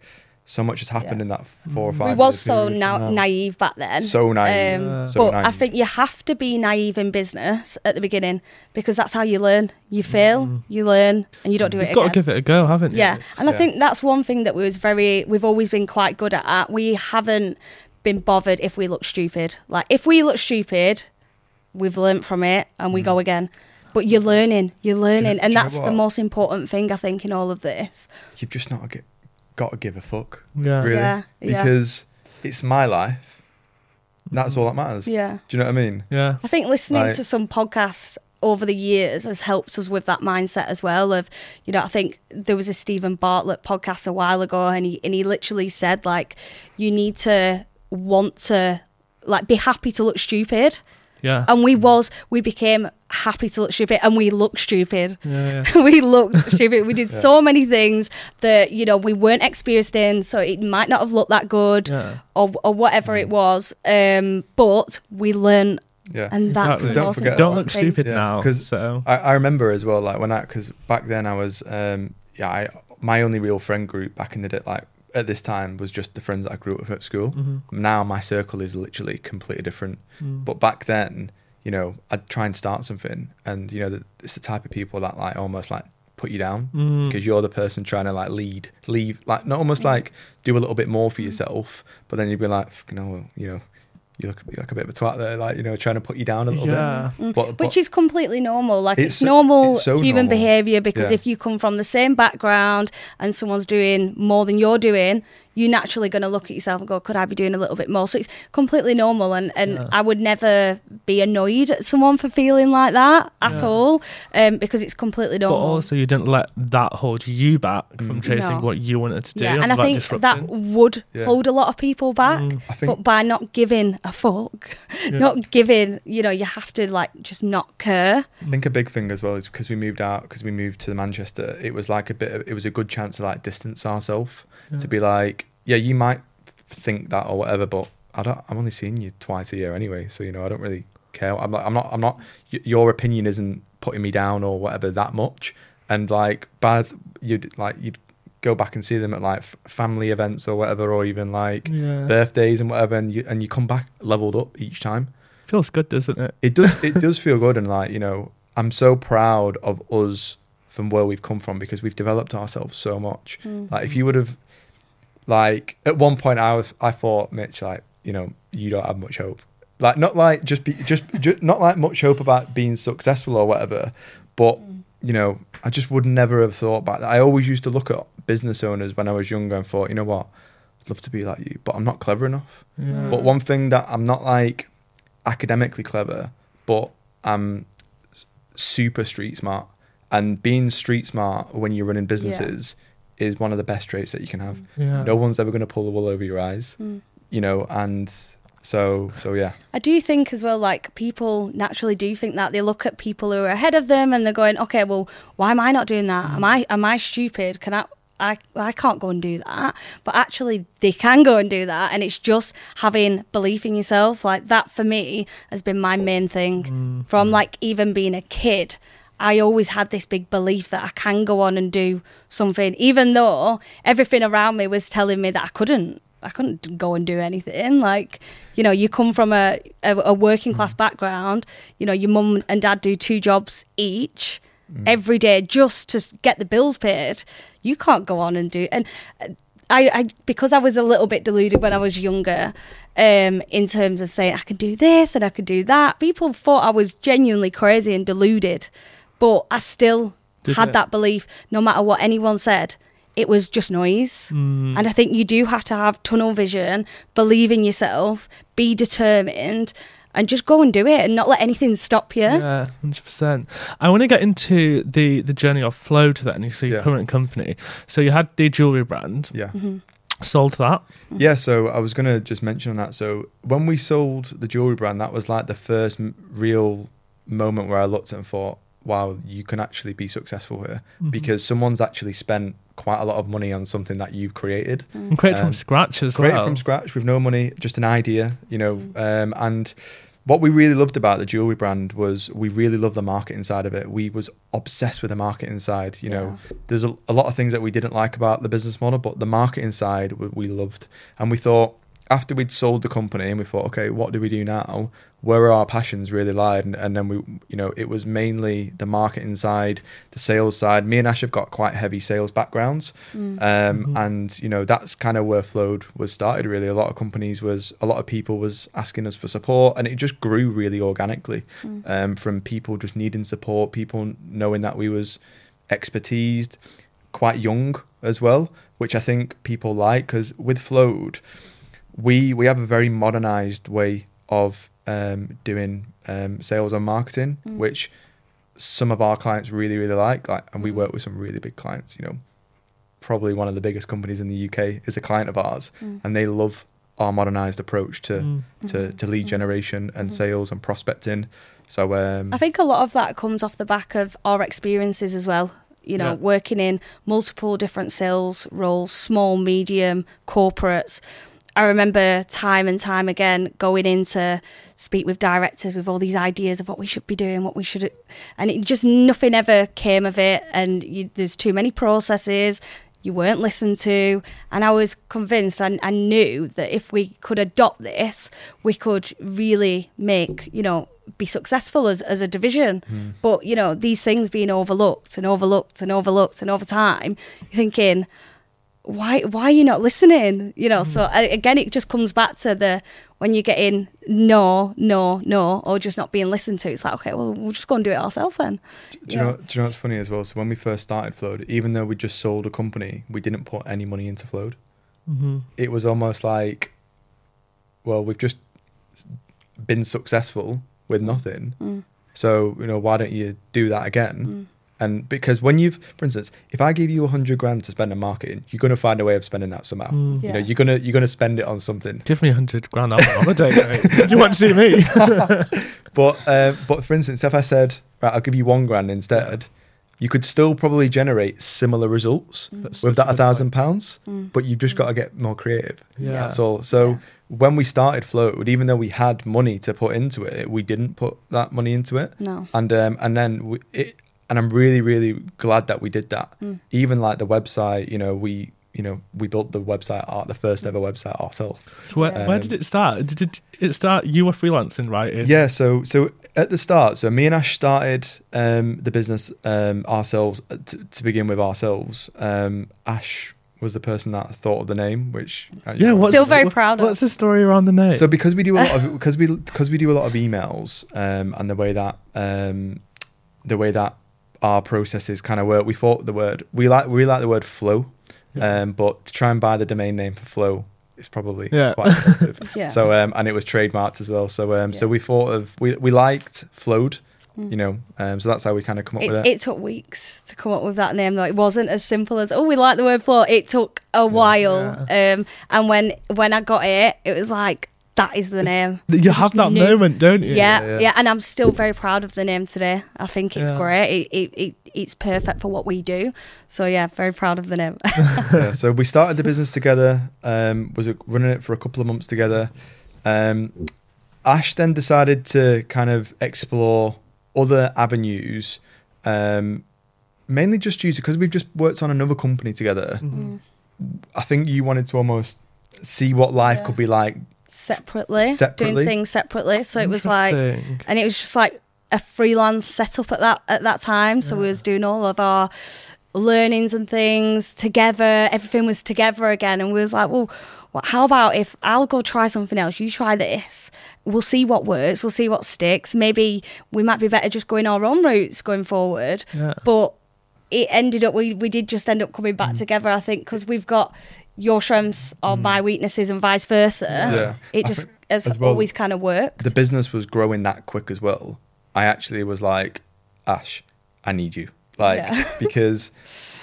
so much has happened Yeah. in that four or five we was so na- No. naive back then. so naive Um, Yeah. so but I think you have to be naive in business at the beginning because that's how you learn. You fail, Mm. you learn, and you don't do it. You've it got to give it a go, haven't you? yeah, and I think that's one thing that we was very. We've always been quite good at. We haven't been bothered if we look stupid. Like if we look stupid, we've learnt from it and we go again. But you're learning, you're learning, do and that's the most important thing I think in all of this. you've just not get, got to give a fuck Yeah. really Yeah, yeah. because it's my life that's mm-hmm. all that matters Yeah. do you know what i mean Yeah. I think listening Like- to some podcasts over the years has helped us with that mindset as well of you know I think there was a Steven Bartlett podcast a while ago and he and he literally said like you need to want to like be happy to look stupid Yeah. and we was we became happy to look stupid and we looked stupid yeah, yeah. we looked stupid we did Yeah. so many things that you know we weren't experienced in so it might not have looked that good Yeah. or, or whatever it was um but we learned yeah and that's Exactly. the Don't most forget- Don't look thing. stupid Yeah, now. 'cause So I, I remember as well like when i because back then i was um yeah i my only real friend group back in the day like at this time was just the friends that i grew up with at school Mhm. now my circle is literally completely different Mm. But back then, you know, I'd try and start something, and you know, it's the type of people that like almost like put you down Mm. because you're the person trying to like lead, leave, like not almost like do a little bit more for yourself, but then you'd be like, you know, you know, you look, you look a bit of a twat there, like you know, trying to put you down a little yeah. Mm. bit. But, but which is completely normal. Like It's it's, normal it's so human normal. behavior because Yeah. if you come from the same background and someone's doing more than you're doing, you're naturally going to look at yourself and go, "Could I be doing a little bit more?" So it's completely normal, and and Yeah. I would never be annoyed at someone for feeling like that at Yeah. all, um, because it's completely normal. But normal. also, you didn't let that hold you back from Mm. chasing No. what you wanted to do. yeah, and I think disrupting. that would Yeah. hold a lot of people back. Mm. I think But by not giving a fuck, Yeah. not giving, you know, you have to like just not care. I think a big thing as well is because we moved out, because we moved to Manchester. It was like a bit. Of, it was a good chance to like distance ourselves Yeah. to be like, yeah, you might think that or whatever, but I don't. I'm only seeing you twice a year anyway, so you know I don't really care. I'm not. I'm not. I'm not. y- Your opinion isn't putting me down or whatever that much. And like bad, you'd like you'd go back and see them at like f- family events or whatever, or even like yeah. birthdays and whatever, and you and you come back leveled up each time feels good, doesn't it? it does it does feel good and like you know i'm so proud of us from where we've come from because we've developed ourselves so much. Mm. Like if you would have, like at one point, I was I thought Mitch, like you know, you don't have much hope. Like not like just be just, just not like much hope about being successful or whatever, but Mm. you know, I just would never have thought about that. I always used to look at business owners when I was younger and thought, you know what, I'd love to be like you, but I'm not clever enough. Yeah. But one thing that I'm not like academically clever, but I'm super street smart. And being street smart when you're running businesses is one of the best traits that you can have. yeah. No one's ever going to pull the wool over your eyes, Mm. you know. And so, so yeah, I do think as well, like people naturally do think that they look at people who are ahead of them and they're going, okay, well, why am I not doing that? Am I am I stupid? Can I? I, I can't go and do that, but actually they can go and do that, and it's just having belief in yourself. Like that for me has been my main thing Mm. from like even being a kid. I always had this big belief that I can go on and do something, even though everything around me was telling me that I couldn't. I couldn't go and do anything. Like, you know, you come from a, a, a working class background. You know, your mum and dad do two jobs each every day just to get the bills paid. You can't go on and do. And uh, I, I because I was a little bit deluded when I was younger, um, in terms of saying I can do this and I can do that. People thought I was genuinely crazy and deluded, but I still Did had it? that belief. No matter what anyone said, it was just noise. Mm. And I think you do have to have tunnel vision, believe in yourself, be determined, and just go and do it, and not let anything stop you. Yeah, hundred percent. I want to get into the the journey of flow to that, and you see your Yeah. current company. So you had the jewelry brand, yeah. Mm-hmm. sold that. Yeah, so I was gonna just mention on that. So when we sold the jewelry brand, that was like the first real moment where I looked and thought, "Wow, you can actually be successful here," Mm-hmm. because someone's actually spent quite a lot of money on something that you've created, and created um, from scratch as created well. from scratch with no money, just an idea, you know. Um, and what we really loved about the jewelry brand was we really loved the marketing side of it. We was obsessed with the marketing side, you know there's a, a lot of things that we didn't like about the business model, but the marketing side we, we loved. And we thought after we'd sold the company and we thought, okay, what do we do now? Where are our passions really lied? And, and then we, you know, it was mainly the marketing side, the sales side. Me and Ash have got quite heavy sales backgrounds. Um, Mhm. and, you know, that's kind of where Flowd was started really. A lot of companies was, a lot of people was asking us for support and it just grew really organically um, from people just needing support, people knowing that we was expertised, quite young as well, which I think people like because with Flowd, we we have a very modernized way of um, doing um, sales and marketing, Mm. which some of our clients really really like. Like, and we Mm. work with some really big clients. You know, probably one of the biggest companies in the UK is a client of ours, Mm. and they love our modernized approach to Mm. to, Mhm. to lead Mhm. generation and Mhm. sales and prospecting. So um, I think a lot of that comes off the back of our experiences as well. You know, Yeah. working in multiple different sales roles, small, medium, corporates. I remember time and time again going in to speak with directors with all these ideas of what we should be doing, what we should, and it just nothing ever came of it. And you, there's too many processes. You weren't listened to, and I was convinced. and I knew that if we could adopt this, we could really make you know be successful as as a division. mm, But you know, these things being overlooked and overlooked and overlooked and over time, you're thinking, why why are you not listening? You know, so again, it just comes back to the when you're getting no, no, no, or just not being listened to. It's like, okay, well, we'll just go and do it ourselves then. Do you know? Do you know what's funny as well? So when we first started Flowd, even though we just sold a company, we didn't put any money into Flowd. Mhm. It was almost like, well, we've just been successful with nothing. Mm, So you know, why don't you do that again? mm, And because when you've, for instance, if I give you a hundred grand to spend on marketing, you're gonna find a way of spending that somehow. Mm. Yeah. You know, you're gonna you're gonna spend it on something. Give me a hundred grand on holiday. mate. you want to see me? But uh, but for instance, if I said, right, I'll give you one grand instead, you could still probably generate similar results That's with that a thousand pounds. mm. But you've just got to get more creative. Yeah. That's all. So Yeah. when we started Flowd, even though we had money to put into it, we didn't put that money into it. No. And um, and then we, it, and I'm really really glad that we did that. Mm. Even like the website, you know, we you know we built the website art, the first ever website ourselves. So where, Yeah. where did it start? Did, did it start? You were freelancing, right? in- Yeah, so so at the start, so me and Ash started um, the business um, ourselves uh, to, to begin with ourselves. Um, Ash was the person that thought of the name, which Yeah, what's Still the- very what- proud of. What's the story around the name? So because we do a lot of because we because we do a lot of emails um, and the way that um, the way that our processes kind of work, we thought the word we like we like the word flow, Yeah. um, but to try and buy the domain name for flow is probably Yeah. quite expensive. yeah. So um, and it was trademarked as well. So um, so we thought of we we liked Flowd, Mm. you know. Um, so that's how we kind of come up It, with it. it took weeks to come up with that name though. It wasn't as simple as oh we like the word flow. It took a while. Um and when when I got it, it was like that is the name. you have that knew- moment, don't you? Yeah, Yeah, yeah, yeah. and I'm still very proud of the name today. I think it's Yeah. great. It, it, it it's perfect for what we do. So yeah, very proud of the name. yeah, so we started the business together. Um, was running it for a couple of months together. Um, Ash then decided to kind of explore other avenues, um, mainly just due to because we've just worked on another company together. Mhm. I think you wanted to almost see what life Yeah. could be like. Separately, Separately? doing things separately. So it was like and it was just like a freelance setup at that at that time. So we was doing all of our learnings and things together. Everything was together again, and we was like, well. Well, how about if I'll go try something else? You try this. We'll see what works. We'll see what sticks. Maybe we might be better just going our own routes going forward. Yeah. But it ended up we we did just end up coming back mm. together. I think because we've got your strengths or my weaknesses and vice versa. Yeah. It just has as well, always kind of worked. The business was growing that quick as well. I actually was like, Ash, I need you, like Yeah. because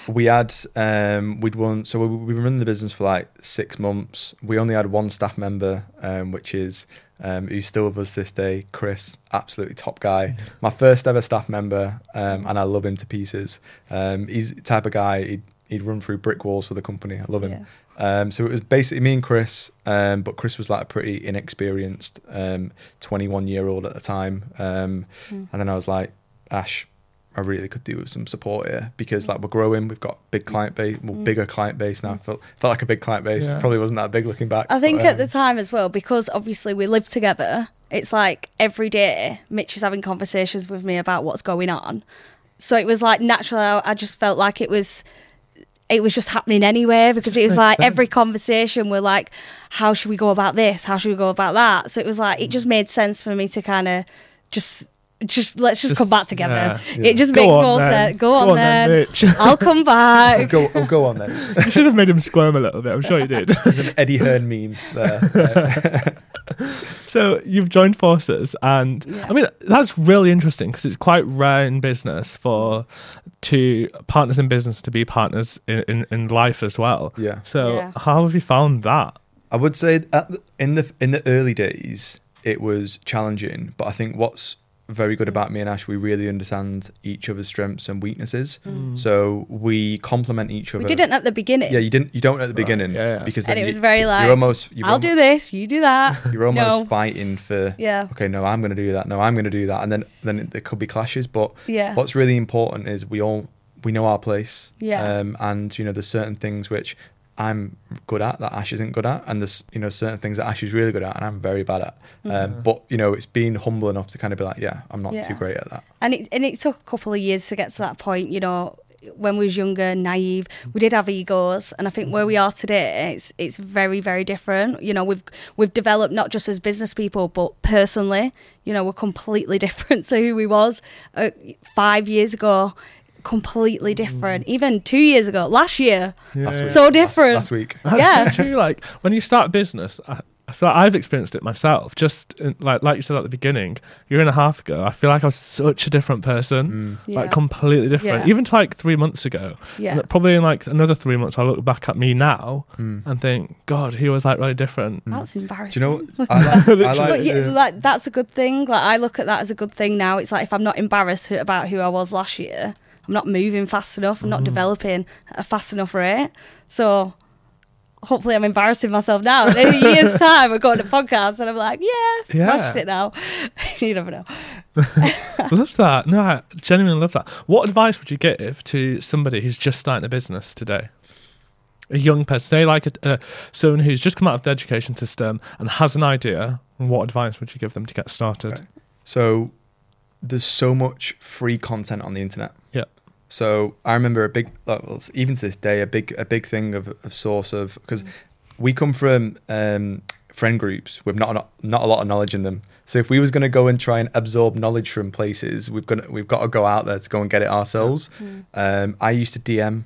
we had um we'd won so we we run the business for like six months we only had one staff member um which is um who's still with us this day chris absolutely top guy my first ever staff member um and i love him to pieces um he's the type of guy he'd, he'd run through brick walls for the company i love him Yeah. Um, so it was basically me and Chris, um, but Chris was like a pretty inexperienced um, 21 year old at the time. Um, Mm. And then I was like, Ash, I really could do with some support here because like we're growing, we've got big client base, well, Mm. bigger client base now. Felt, felt like a big client base. Yeah. Probably wasn't that big looking back. I think but, at the um, time as well, because obviously we live together, it's like every day Mitch is having conversations with me about what's going on. So it was like naturally, I I just felt like it was. It was just happening anyway because it was like sense. every conversation we're like, how should we go about this? How should we go about that? So it was like it just mm. made sense for me to kind of just, just let's just, Just- come back together. yeah. Yeah. It just Go makes more then. sense. Go, on, then. Mitch. I'll come I'll back. go, I'll go on then. you should have made him squirm a little bit. I'm sure you did. There's an Eddie Hearn meme there. so you've joined forces, and Yeah. I mean that's really interesting because it's quite rare in business for two partners in business to be partners in, in, in life as well. yeah. So Yeah. how have you found that? I would say at the, in the in the early days it was challenging, but I think what's very good mm. about me and Ash, we really understand each other's strengths and weaknesses. Mm. Mm. So we complement each other. We didn't at the beginning. Yeah, you didn't. You don't at the Right, beginning yeah, yeah. because and then it you, was very like, you're almost you're I'll almo- do this, you do that. You're almost No. fighting for. Yeah. Okay, no, I'm going to do that. No, I'm going to do that, and then then there could be clashes. But Yeah. what's really important is we all we know our place. Yeah. Um, and you know, there's certain things which I'm good at that Ash isn't good at, and there's you know certain things that Ash is really good at, and I'm very bad at. Um, Mhm. but you know, it's being humble enough to kind of be like, yeah, I'm not Yeah. too great at that. and it and it took a couple of years to get to that point. You know, when we was younger, naive, we did have egos, and I think where we are today, it's it's very very different. You know, we've we've developed not just as business people, but personally. You know, we're completely different to who we was uh, five years ago. Completely different. Even two years ago, last year, Yeah. So different. Last week. Yeah. True, like when you start a business, I, I feel like I've experienced it myself. Just in, like like you said at the beginning, a year and a half ago, I feel like I was such a different person, Mm. Yeah. like completely different. Yeah. Even to like three months ago, yeah. And probably in like another three months, I look back at me now Mm. and think, God, he was like really different. That's Do embarrassing. you know? What? I like. I like but yeah, the- like that's a good thing. Like I look at that as a good thing now. It's like if I'm not embarrassed about who I was last year, I'm not moving fast enough. I'm not Mhm. developing at a fast enough rate. So hopefully, I'm embarrassing myself now. In a year's time, I go on a podcast and I'm like, yes, Yeah. smashed it now. you never know. love that. No, I genuinely love that. What advice would you give to somebody who's just starting a business today? a young person, say like a, uh, someone who's just come out of the education system and has an idea, what advice would you give them to get started? Okay. So there's so much free content on the internet. Yeah. So I remember a big, even to this day, a big, a big thing of, of source of because we come from um, friend groups with not not not a lot of knowledge in them. So if we was going to go and try and absorb knowledge from places, we've got we've got to go out there to go and get it ourselves. Mm. Um, I used to DM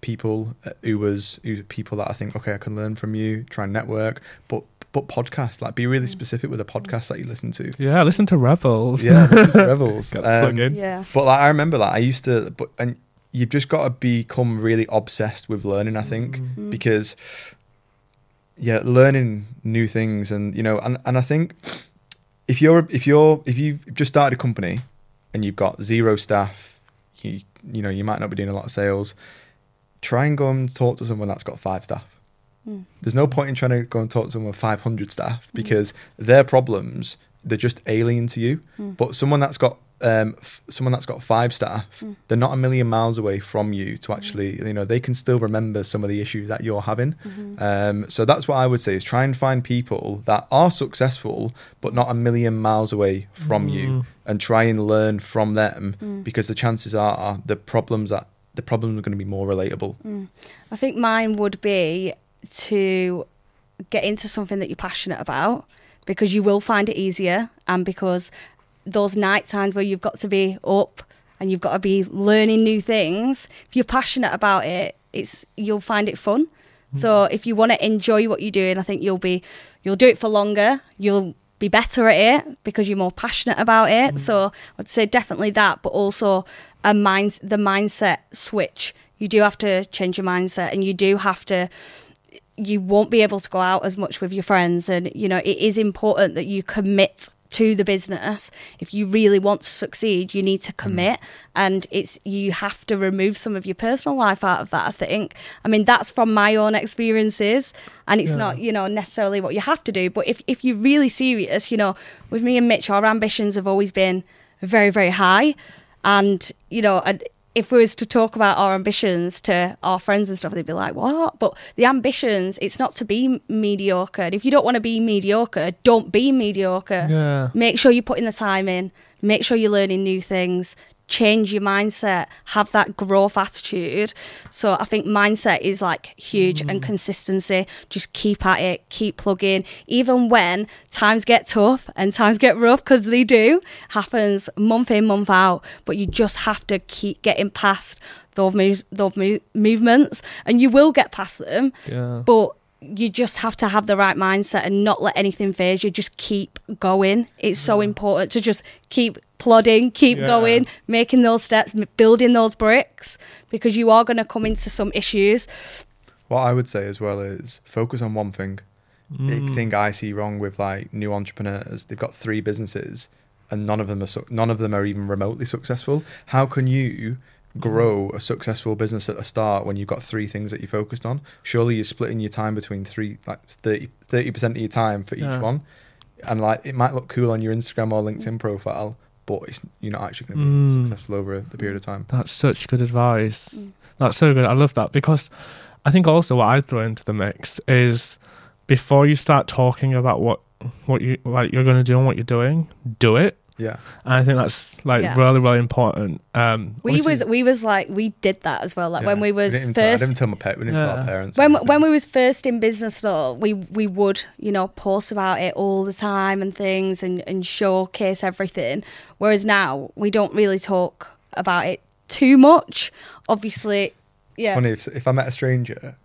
people uh, who was who people that I think okay I can learn from you, try and network, but but podcast like be really Mm. specific with the podcast that you listen to. Yeah, listen to Rebels. Yeah, listen to Rebels. Got to plug Um, in. Yeah. but like I remember that I used to, but and you've just got to become really obsessed with learning. I think Mm. because yeah, learning new things and you know, and and I think if you're if you're if you've just started a company and you've got zero staff, you you know you might not be doing a lot of sales. Try and go and talk to someone that's got five staff. Mm. There's no point in trying to go and talk to someone with 500 staff Mm. because their problems they're just alien to you. Mm. But someone that's got um, f- someone that's got five staff, Mm. they're not a million miles away from you to actually, you know, they can still remember some of the issues that you're having. Mhm. Um, so that's what I would say is try and find people that are successful but not a million miles away from you, Mm. and try and learn from them Mm. because the chances are the problems that the problems are going to be more relatable. Mm. I think mine would be to get into something that you're passionate about because you will find it easier and because those night times where you've got to be up and you've got to be learning new things if you're passionate about it it's you'll find it fun. Hmm. So if you want to enjoy what you're doing i think you'll be you'll do it for longer. You'll be better at it because you're more passionate about it. Hmm. So i'd say definitely that but also a mind the mindset switch. You do have to change your mindset and you do have to you won't be able to go out as much with your friends. And you know it is important that you commit to the business. If you really want to succeed you need to mm. commit. And it's you have to remove some of your personal life out of that i think. I mean that's from my own experiences. And it's Yeah. not you know necessarily what you have to do. But if if you're really serious you know with me and mitch our ambitions have always been very very high. And you know and if we was to talk about our ambitions to our friends and stuff they'd be like what? But the ambitions it's not to be mediocre. And if you don't want to be mediocre don't be mediocre. Yeah. make sure you're putting the time in. Make sure you're learning new things change your mindset have that growth attitude. So i think mindset is like huge and mm. consistency. Just keep at it keep plugging. Even when times get tough and times get rough because they do happens month in month out. But you just have to keep getting past those moves those mo- movements and you will get past them. Yeah. but you just have to have the right mindset and not let anything phase you. Just keep going. It's so important to just keep plodding, keep Yeah. going, making those steps, building those bricks because you are going to come into some issues. What I would say as well is focus on one thing. Big Mm. thing I see wrong with like new entrepreneurs, they've got three businesses and none of them are su- none of them are even remotely successful. How can you grow a successful business at the start when you've got three things that you're focused on? Surely you're splitting your time between three like 30 percent of your time for each Yeah. one. And like it might look cool on your Instagram or LinkedIn profile, but it's, you're not actually going to be Mm. successful over the period of time. That's such good advice. Mm. That's so good. I love that because I think also what I'd throw into the mix is before you start talking about what what you like you're going to do and what you're doing, do it. Yeah. And I think that's like Yeah. really really important. Um, We obviously- was we was like we did that as well. Like when we was didn't even tell, I first didn't tell my pet. We didn't tell Yeah. our parents. when or when we was first in business though we we would you know post about it all the time and things and and showcase everything whereas now we don't really talk about it too much obviously It's yeah funny if, if I met a stranger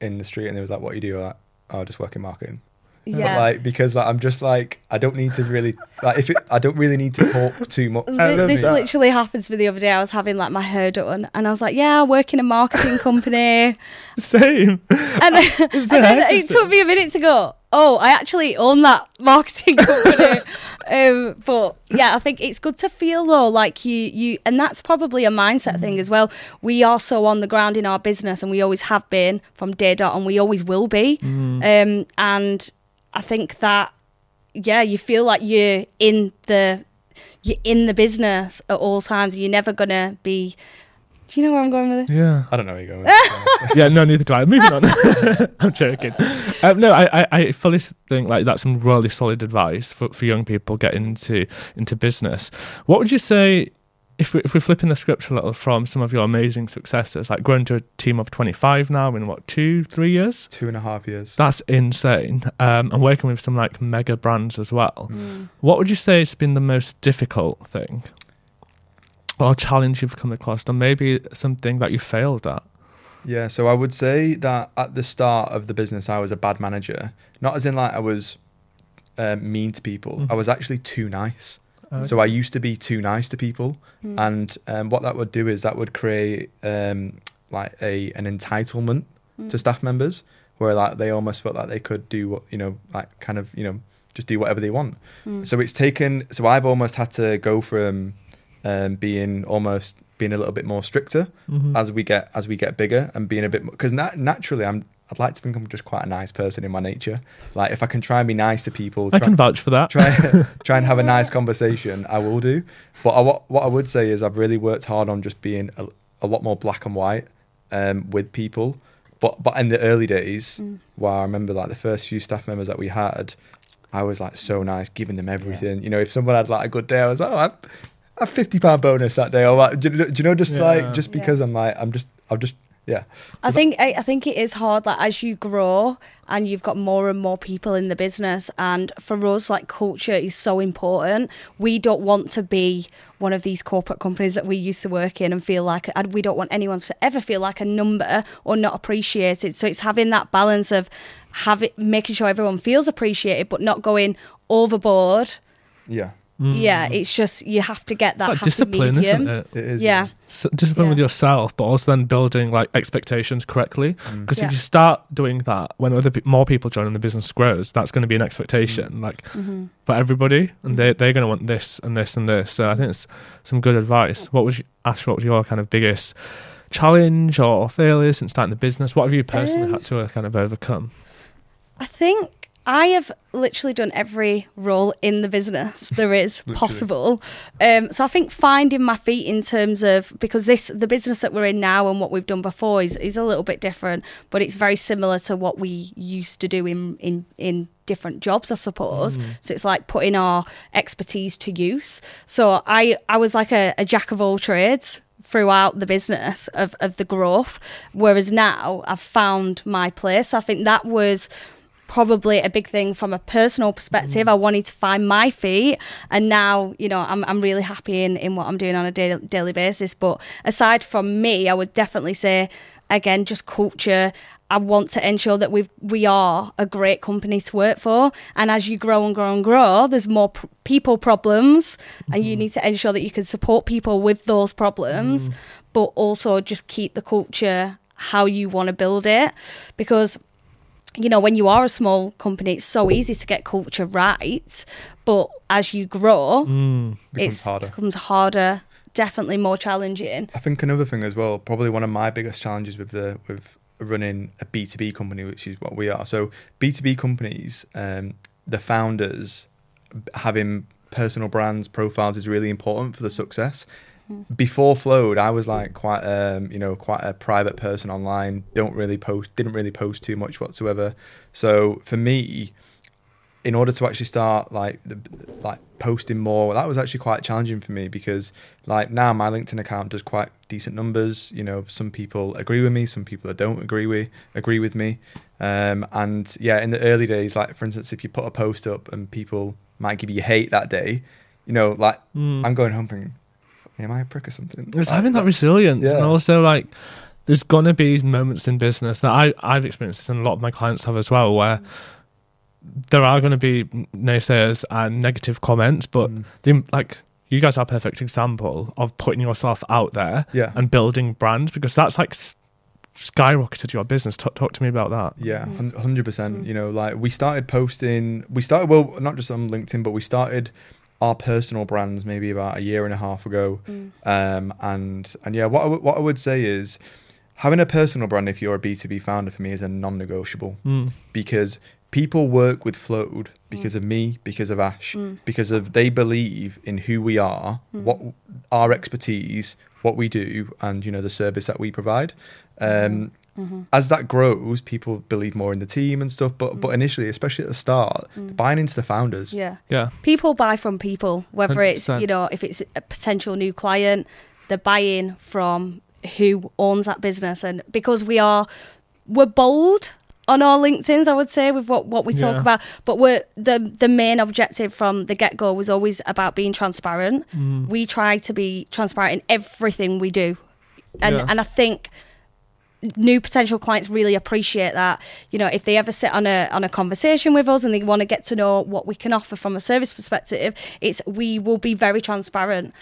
in the street and they was like, "What do you do?" I'm like, "Oh, I just work in marketing." But yeah like because like, I'm just like I don't need to really like if it, I don't really need to talk too much. This that. literally happens for the other day. I was having like my hair done, and I was like, "Yeah, I work in a marketing company," same. and, and then it took me a minute to go. Oh, I actually own that marketing company. um, but yeah, I think it's good to feel though, like you, you, and that's probably a mindset thing as well. We are so on the ground in our business, and we always have been from day dot, and we always will be. Um, and I think that yeah, you feel like you're in the you're in the business at all times. You're never gonna be Do you know where I'm going with it? Yeah. I don't know where you're going. With yeah, no, neither do I. Moving on. I'm joking. Um, no, I, I, I fully think like that's some really solid advice for, for young people getting into into business. What would you say if we if we're flipping the script a little from some of your amazing successes, like growing to a team of 25 now in what two, three years? Two and a half years. That's insane. Um, and working with some like mega brands as well. Mm. What would you say has been the most difficult thing or challenge you've come across, or maybe something that you failed at? Yeah, so I would say that at the start of the business, I was a bad manager. Not as in like I was um, mean to people. Mhm. I was actually too nice. Uh, So I used to be too nice to people, Mm. and um, what that would do is that would create um, like a an entitlement to Mm. staff members, where like they almost felt like they could do what you know, like kind of you know, just do whatever they want. Mm. So it's taken. So I've almost had to go from um, being almost being a little bit more stricter mhm. as we get as we get bigger and being a bit because na- naturally I'm I'd like to think I'm just quite a nice person in my nature. Like if I can try and be nice to people, I try, can vouch for that. try try and have a nice conversation, I will do. But I, what what I would say is I've really worked hard on just being a, a lot more black and white um, with people. But but in the early days, Mm. where I remember like the first few staff members that we had, I was like so nice, giving them everything. You know, if someone had like a good day, I was like, oh, I've a fifty pound bonus that day, or like, do, you- do you know, just Yeah. like just Yeah. because I'm like I'm just I'll just yeah. I So think I, I think it is hard like as you grow and you've got more and more people in the business and for us like culture is so important. We don't want to be one of these corporate companies that we used to work in and feel like and we don't want anyone to ever feel like a number or not appreciated. So it's having that balance of having making sure everyone feels appreciated but not going overboard. Yeah, Yeah, Mm. it's just you have to get It's that like happy discipline, medium. isn't it? it is. Yeah. S- discipline with yourself, but also then building like expectations correctly. Mm. Because Yeah. if you start doing that, when other pe- more people join and the business grows, that's going to be an expectation, like hmm for everybody, and they they're going to want this and this and this. So I think it's some good advice. What was you, Ash? What was your kind of biggest challenge or failure since starting the business? What have you personally Um, had to uh, kind of overcome? I think I have literally done every role in the business there is possible. Um, so I think finding my feet in terms of because this the business that we're in now and what we've done before is, is a little bit different, but it's very similar to what we used to do in in in different jobs, I suppose. Mm. So it's like putting our expertise to use. So I I was like a, a jack of all trades throughout the business of, of the growth whereas now i've found my place i think that was probably a big thing from a personal perspective. Mm. I wanted to find my feet and now you know i'm, I'm really happy in, in what i'm doing on a daily, daily basis. But aside from me i would definitely say again just culture. I want to ensure that we we are a great company to work for, and as you grow and grow and grow, there's more pr- people problems, and you mm-hmm. need to ensure that you can support people with those problems, mm. but also just keep the culture how you want to build it, because you know when you are a small company, it's so easy to get culture right, but as you grow, Mm. becomes harder. becomes harder, definitely more challenging. I think another thing as well, probably one of my biggest challenges with the with running a B two B company, which is what we are. So B two B companies, um, the founders having personal brands profiles is really important for the success. Before Flowd, I was like quite um, you know quite a private person online. Don't really post, didn't really post too much whatsoever. So for me, in order to actually start like the, like posting more that was actually quite challenging for me because like now my linkedin account does quite decent numbers you know some people agree with me some people don't agree with agree with me um and yeah in the early days like for instance if you put a post up and people might give you hate that day you know like Mm. i'm going home thinking am i a prick or something It's Like, having that resilience, and also like there's gonna be moments in business that I I've experienced this, and a lot of my clients have as well, where there are going to be naysayers and negative comments, but Mm. the, like you guys are a perfect example of putting yourself out there yeah and building brands because that's like skyrocketed your business. Talk, talk to me about that. Yeah, Mm. hundred percent. Mm. You know, like we started posting. We started well, not just on LinkedIn, but we started our personal brands maybe about a year and a half ago. Mm. Um, and and yeah, what I w- what I would say is having a personal brand if you're a B two B founder for me is a non-negotiable Mm. because people work with Flowd because of me, because of Ash, Mm. because of they believe in who we are, what our expertise, what we do, and you know the service that we provide. Um, Mm-hmm. As that grows, people believe more in the team and stuff. But but initially, especially at the start, buying into the founders. Mm. Yeah. Yeah. people buy from people whether it's 100%. you know if it's a potential new client they're buying from who owns that business and because we are we're bold on our linkedins i would say with what, what we talk Yeah. about but we're the the main objective from the get-go was always about being transparent Mm. we try to be transparent in everything we do and Yeah. and i think new potential clients really appreciate that you know if they ever sit on a on a conversation with us and they want to get to know what we can offer from a service perspective it's we will be very transparent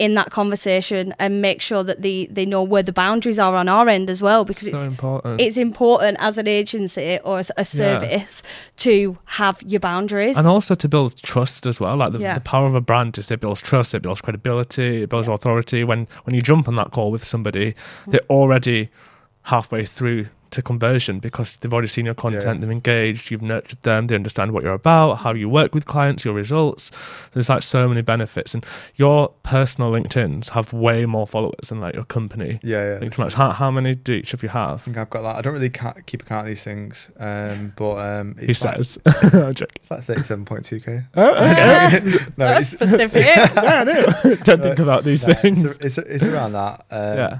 in that conversation and make sure that they they know where the boundaries are on our end as well because so it's important. it's important as an agency or as a service to have your boundaries and also to build trust as well. Like the, Yeah. the power of a brand is it builds trust, it builds credibility, it builds authority. When when you jump on that call with somebody, Mm. they're already halfway through to conversion because they've already seen your content, Yeah. they've engaged, you've nurtured them, they understand what you're about, how you work with clients, your results. There's like so many benefits, and your personal LinkedIn's have way more followers than like your company. Yeah, yeah. LinkedIn match. How, how many do each of you I have? think I've got that. I don't really ca- keep account of these things, um, but um, He like, says. It's like thirty-seven point two k. Oh, okay. No, that's it's, specific yeah, I know. Don't think about these no, things. It's, it's, it's around that. Um, yeah.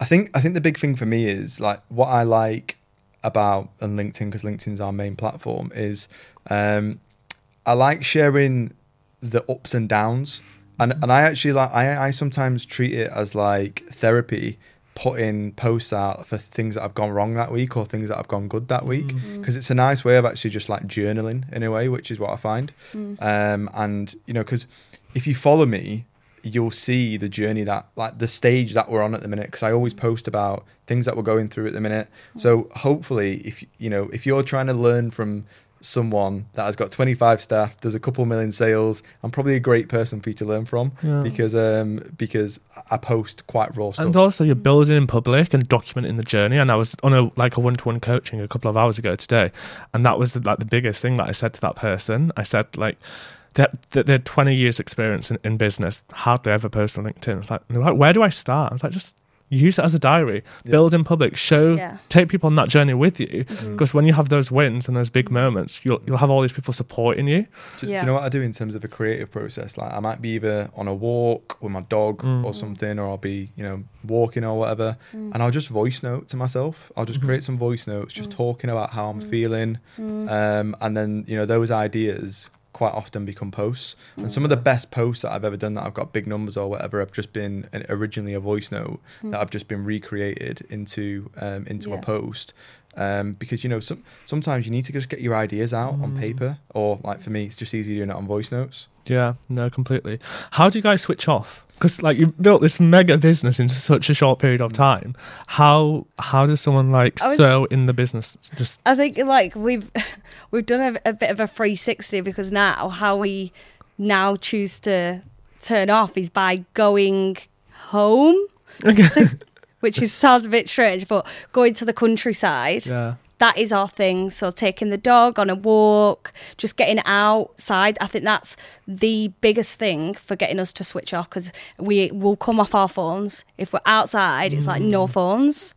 I think I think the big thing for me is like what I like about and LinkedIn because LinkedIn's our main platform is um, I like sharing the ups and downs, and and I actually like I I sometimes treat it as like therapy, putting posts out for things that have gone wrong that week or things that have gone good that week Mm. because it's a nice way of actually just like journaling in a way, which is what I find. Mm. Um, and you know, because if you follow me, you'll see the journey that like the stage that we're on at the minute. Because I always post about things that we're going through at the minute. So hopefully, if you know, if you're trying to learn from someone that has got 25 staff, does a couple million sales, I'm probably a great person for you to learn from Yeah. because um because I post quite raw stuff. And also, you're building in public and documenting the journey. And I was on a like a one-to-one coaching a couple of hours ago today, and that was like the biggest thing that I said to that person. I said like. That that they're 20 years experience in, in business, hardly ever post on LinkedIn. It's like, like, where do I start? I was like, just use it as a diary, Yeah. build in public, show, Yeah. take people on that journey with you. Mhm. Because when you have those wins and those big moments, you'll you'll have all these people supporting you. Do, do you know what I do in terms of a creative process? Like I might be either on a walk with my dog Mm. or something, or I'll be, you know, walking or whatever, Mm. and I'll just voice note to myself. I'll just Mhm. create some voice notes, just Mm. talking about how I'm Mm. feeling, Mm. um, and then you know those ideas quite often become posts. And some of the best posts that I've ever done that I've got big numbers or whatever have just been an, originally a voice note Mm. that I've just been recreated into um, into a post. Um, because you know some sometimes you need to just get your ideas out on Mm. paper, or like for me, it's just easy doing it on voice notes. Yeah, no, completely. How do you guys switch off? Because like you've built this mega business in such a short period of time. How how does someone like was- so in the business just I think like we've we've done a, a bit of a 360 because now how we now choose to turn off is by going home, which is sounds a bit strange, but going to the countryside. yeah That is our thing. So taking the dog on a walk, just getting outside. I think that's the biggest thing for getting us to switch off because we will come off our phones. If we're outside, it's like no mm. phones.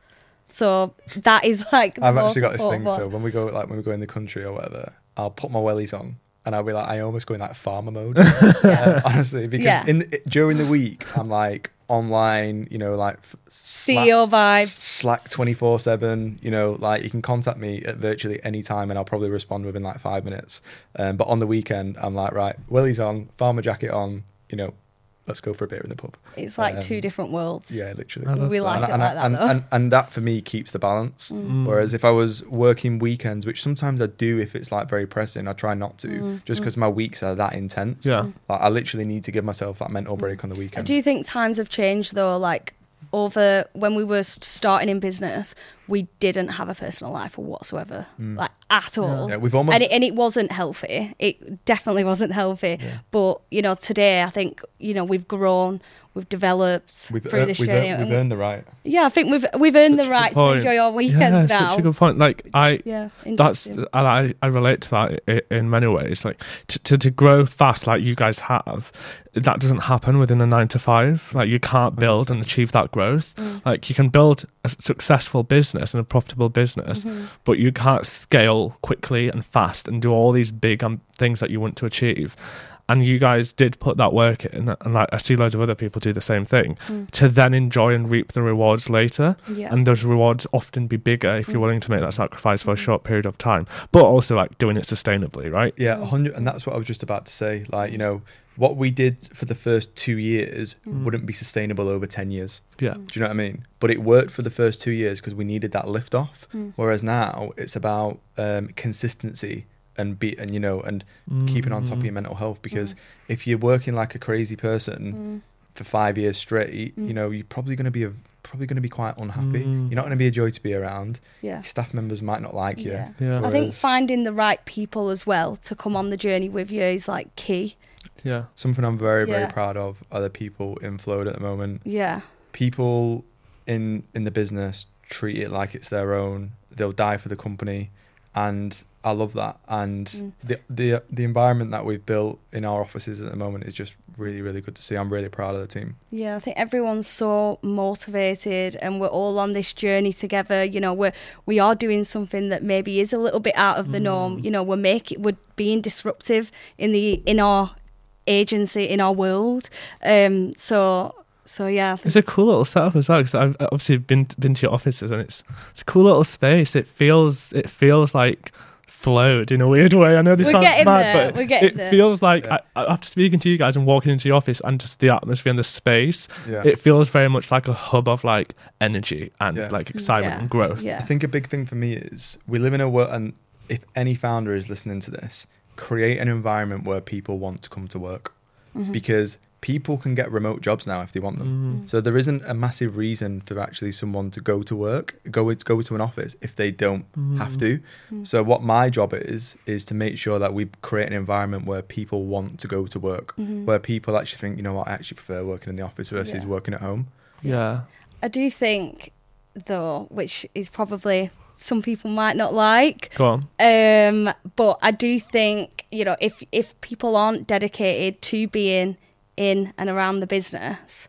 So that is like the I've actually got this thing. So when we go like when we go in the country or whatever, I'll put my wellies on. And I'll be like, I almost go in like farmer mode, Yeah. honestly, because Yeah. in the, during the week I'm like online, you know, like f- Slack- CEO vibe. Slack 24 7. You know, like you can contact me at virtually any time and I'll probably respond within like five minutes. Um, but on the weekend, I'm like, right, Willie's on, farmer jacket on, you know, let's go for a beer in the pub. It's like Um, two different worlds. Yeah, literally. We that. like and, it and, like that and, though. and, and that for me keeps the balance. Mm. Whereas if I was working weekends, which sometimes I do if it's like very pressing, I try not to, Mm, just mm. because my weeks are that intense. yeah Like I literally need to give myself that mental break on the weekend. do you think times have changed though. Like over when we were starting in business, we didn't have a personal life whatsoever, Mm. like at all. yeah, we've almost and it, and it wasn't healthy. It definitely wasn't healthy. Yeah. But you know, today I think you know we've grown. we've developed We've, through ear- this we've, journey. ear- we've earned the right. yeah, I think we've we've earned Such the right to enjoy our yeah, weekends such now. a good point. Like I, Yeah, that's and I, I relate to that i- in many ways. Like to, to to grow fast, like you guys have, that doesn't happen within a nine to five. Like you can't build and achieve that growth. Mm. Like you can build a successful business and a profitable business, Mhm. but you can't scale quickly and fast and do all these big um, things that you want to achieve. And you guys did put that work in, and like I see loads of other people do the same thing Mm. to then enjoy and reap the rewards later. Yeah. And those rewards often be bigger if you're Mm. willing to make that sacrifice for a Mhm. short period of time, but also like doing it sustainably, right? Yeah, Mm. hundred, and that's what I was just about to say. Like, you know, what we did for the first two years Mm. wouldn't be sustainable over ten years. Yeah. Mm. Do you know what I mean? But it worked for the first two years because we needed that lift off. Mm. Whereas now it's about um, consistency and be and you know and keeping on top of your Mm. mental health because if you're working like a crazy person Mm. for five years straight, Mm. you know you're probably going to be a, probably going to be quite unhappy. Mm. You're not going to be a joy to be around. Yeah. Your staff members might not like you. Yeah. Yeah. I think finding the right people as well to come on the journey with you is like key. Yeah. Something I'm very very Yeah. proud of are the people in Flowd at the moment. Yeah. People in in the business treat it like it's their own. They'll die for the company, and I love that. And Mm. the the the environment that we've built in our offices at the moment is just really really good to see. I'm really proud of the team. Yeah, I think everyone's so motivated and we're all on this journey together. You know, we're we are doing something that maybe is a little bit out of the norm. Mm. You know, we're making we're being disruptive in the in our agency, in our world. Um so so yeah, It's a cool little setup as well because I've obviously been been to your offices and it's it's a cool little space. It feels it feels like Flowd in a weird way. I know this We're sounds getting mad, there, but we're it there. feels like Yeah. I, I- after speaking to you guys and walking into the office and just the atmosphere and the space, Yeah. it feels very much like a hub of like energy and Yeah. like excitement Yeah. and growth. Yeah. I think a big thing for me is we live in a world, and if any founder is listening to this, create an environment where people want to come to work Mhm. because people can get remote jobs now if they want them. Mm. So there isn't a massive reason for actually someone to go to work, go go to an office if they don't have Mm. to. Mm. So what my job is is to make sure that we create an environment where people want to go to work, Mhm. where people actually think, you know what, I actually prefer working in the office versus Yeah. working at home. Yeah. I do think though, which is probably some people might not like, Go on. Um, but I do think you know if if people aren't dedicated to being in and around the business,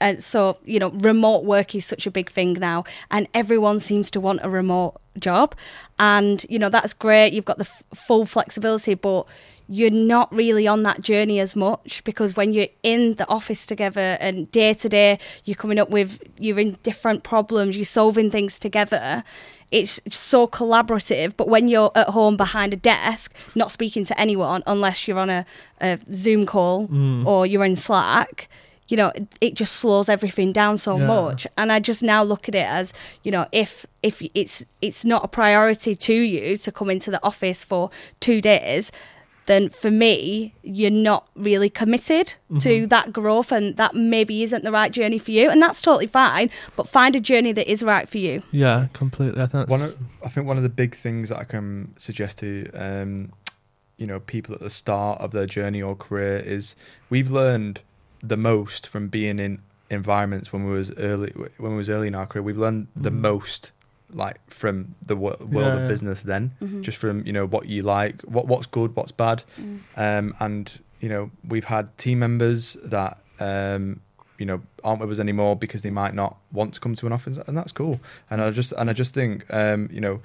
and so you know remote work is such a big thing now, and everyone seems to want a remote job, and you know that's great. You've got the f- full flexibility, but you're not really on that journey as much because when you're in the office together and day to day you're coming up with you're in different problems you're solving things together it's so collaborative but when you're at home behind a desk not speaking to anyone unless you're on a, a zoom call Mm. or you're in slack you know it, it just slows everything down so Yeah. much and i just now look at it as you know if if it's it's not a priority to you to come into the office for two days then for me you're not really committed to Mhm. that growth and that maybe isn't the right journey for you and that's totally fine but find a journey that is right for you Yeah, completely. I think One of, I think one of the big things that I can suggest to um, you know people at the start of their journey or career is we've learned the most from being in environments when we was early when we was early in our career. We've learned the Mm. most like from the wo- world Yeah, of yeah. business then, Mhm. just from you know what you like, what what's good, what's bad, Mm. um, and you know we've had team members that um, you know aren't with us anymore because they might not want to come to an office, and that's cool. And I just and I just think um, you know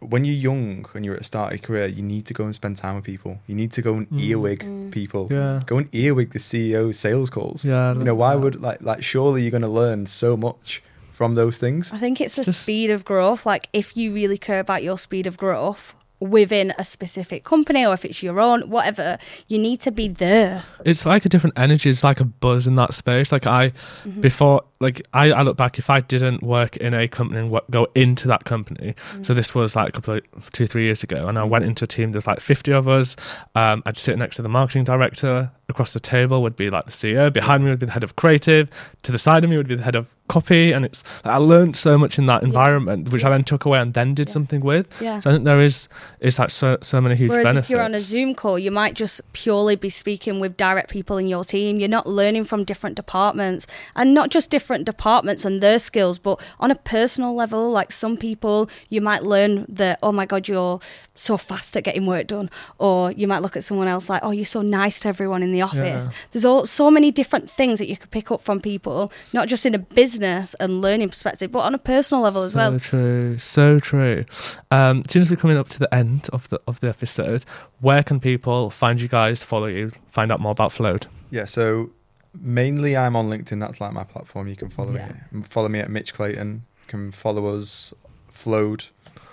when you're young, when you're at the start of your career, you need to go and spend time with people. You need to go and Mm. earwig Mm. people. yeah. Go and earwig the ceo sales calls. Yeah. You know why that. would like like surely you're going to learn so much from those things. I think it's the Just- speed of growth. Like, if you really care about your speed of growth within a specific company or if it's your own, whatever, you need to be there. it's like a different energy. It's like a buzz in that space. Like I, Mhm. before, like I, I look back. If I didn't work in a company and wo- go into that company, so this was like a couple of two, three years ago, and I went into a team. There's like 50 of us. Um, I'd sit next to the marketing director across the table would be like the CEO, behind me would be the head of creative, to the side of me would be the head of copy, and it's I learned so much in that Yeah. environment, which I then took away and then did Yeah. something with. Yeah. So I think there is is like so so many huge Whereas benefits. if you're on a Zoom call, you might just purely be speaking with direct people in your team. You're not learning from different departments and not just different departments and their skills, but on a personal level. Like some people, you might learn that, oh my God, you're so fast at getting work done. Or you might look at someone else like, oh, you're so nice to everyone in the office. Yeah. There's all so many different things that you could pick up from people, not just in a business and learning perspective, but on a personal level as so well. So true, so true. Um, since we're coming up to the end of the of the episode, where can people find you guys, follow you, find out more about Flowd? Yeah, so mainly I'm on LinkedIn. That's like my platform. You can follow Yeah. me. Follow me at Mitch Clayton. You can follow us, Flowd,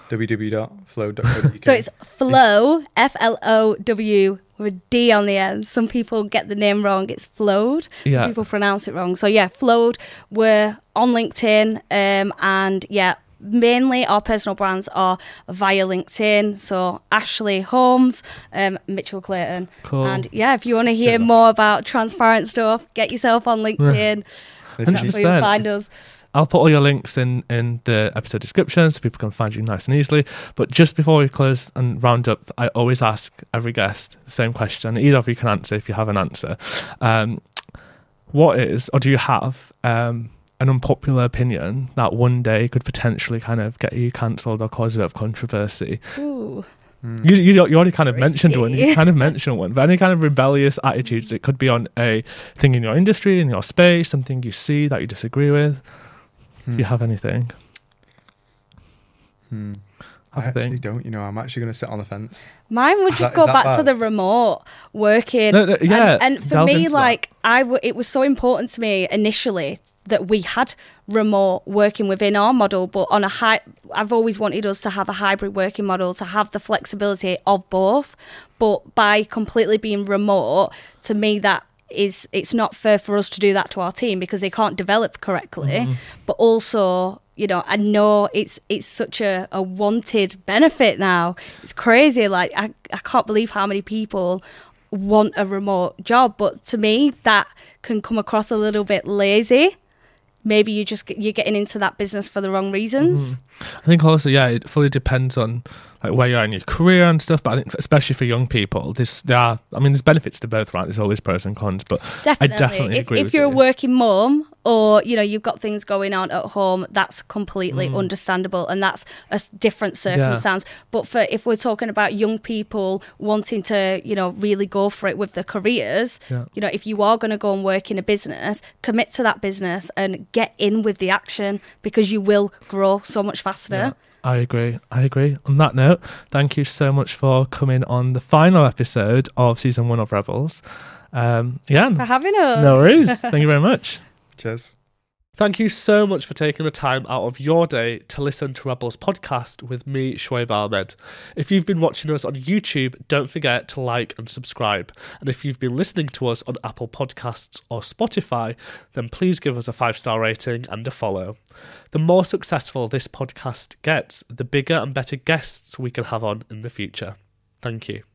www.flowd.co.uk. So it's Flow, F L O W, with a D on the end. Some people get the name wrong. It's Flowd. Some people pronounce it wrong. So yeah, Flowd. We're on LinkedIn, um, and yeah, mainly our personal brands are via LinkedIn. So Ashleigh Holmes, um, Mitchell Clayton, cool. and yeah, if you want to hear Yeah. more about transparent stuff, get yourself on LinkedIn. And that's where you'll find us. I'll put all your links in in the episode description so people can find you nice and easily. But just before we close and round up, I always ask every guest the same question. Either of you can answer if you have an answer. Um, what is, or do you have, um, an unpopular opinion that one day could potentially kind of get you cancelled or cause a bit of controversy? Ooh. Mm. You, you, you already kind of mentioned one. You kind of mentioned one. But any kind of rebellious attitudes, it could be on a thing in your industry, in your space, something you see that you disagree with. Hmm. Do you have anything? Hmm. I Have a actually think. don't. You know, I'm actually going to sit on the fence. Mine would just that- go is that back to the remote working. No, no, yeah, and, and for me, into that. like I, w- it was so important to me initially that we had remote working within our model, but on a high. I've always wanted us to have a hybrid working model to have the flexibility of both, but by completely being remote, to me that is it's not fair for us to do that to our team because they can't develop correctly. Mm-hmm. but also you know i know it's it's such a, a wanted benefit now. It's crazy. Like I, I can't believe how many people want a remote job. But to me that can come across a little bit lazy. Maybe you just you're getting into that business for the wrong reasons. I think also, yeah, it fully depends on like where you are in your career and stuff. But I think, especially for young people, this there are. I mean, there's benefits to both, right? There's always pros and cons, but definitely, definitely if, agree if you're a working mom, or you know you've got things going on at home that's completely Mm. understandable and that's a different circumstance but for if we're talking about young people wanting to you know really go for it with their careers Yeah. you know if you are going to go and work in a business commit to that business and get in with the action because you will grow so much faster Yeah, I agree. I agree. On that note, thank you so much for coming on the final episode of season one of Rebels. Um, yeah, for having us no worries. Thank you very much. Cheers. Thank you so much for taking the time out of your day to listen to Rebels podcast with me, Shoaib Ahmed. If you've been watching us on YouTube, don't forget to like and subscribe. And if you've been listening to us on Apple Podcasts or Spotify, then please give us a five star rating and a follow. The more successful this podcast gets, the bigger and better guests we can have on in the future. Thank you.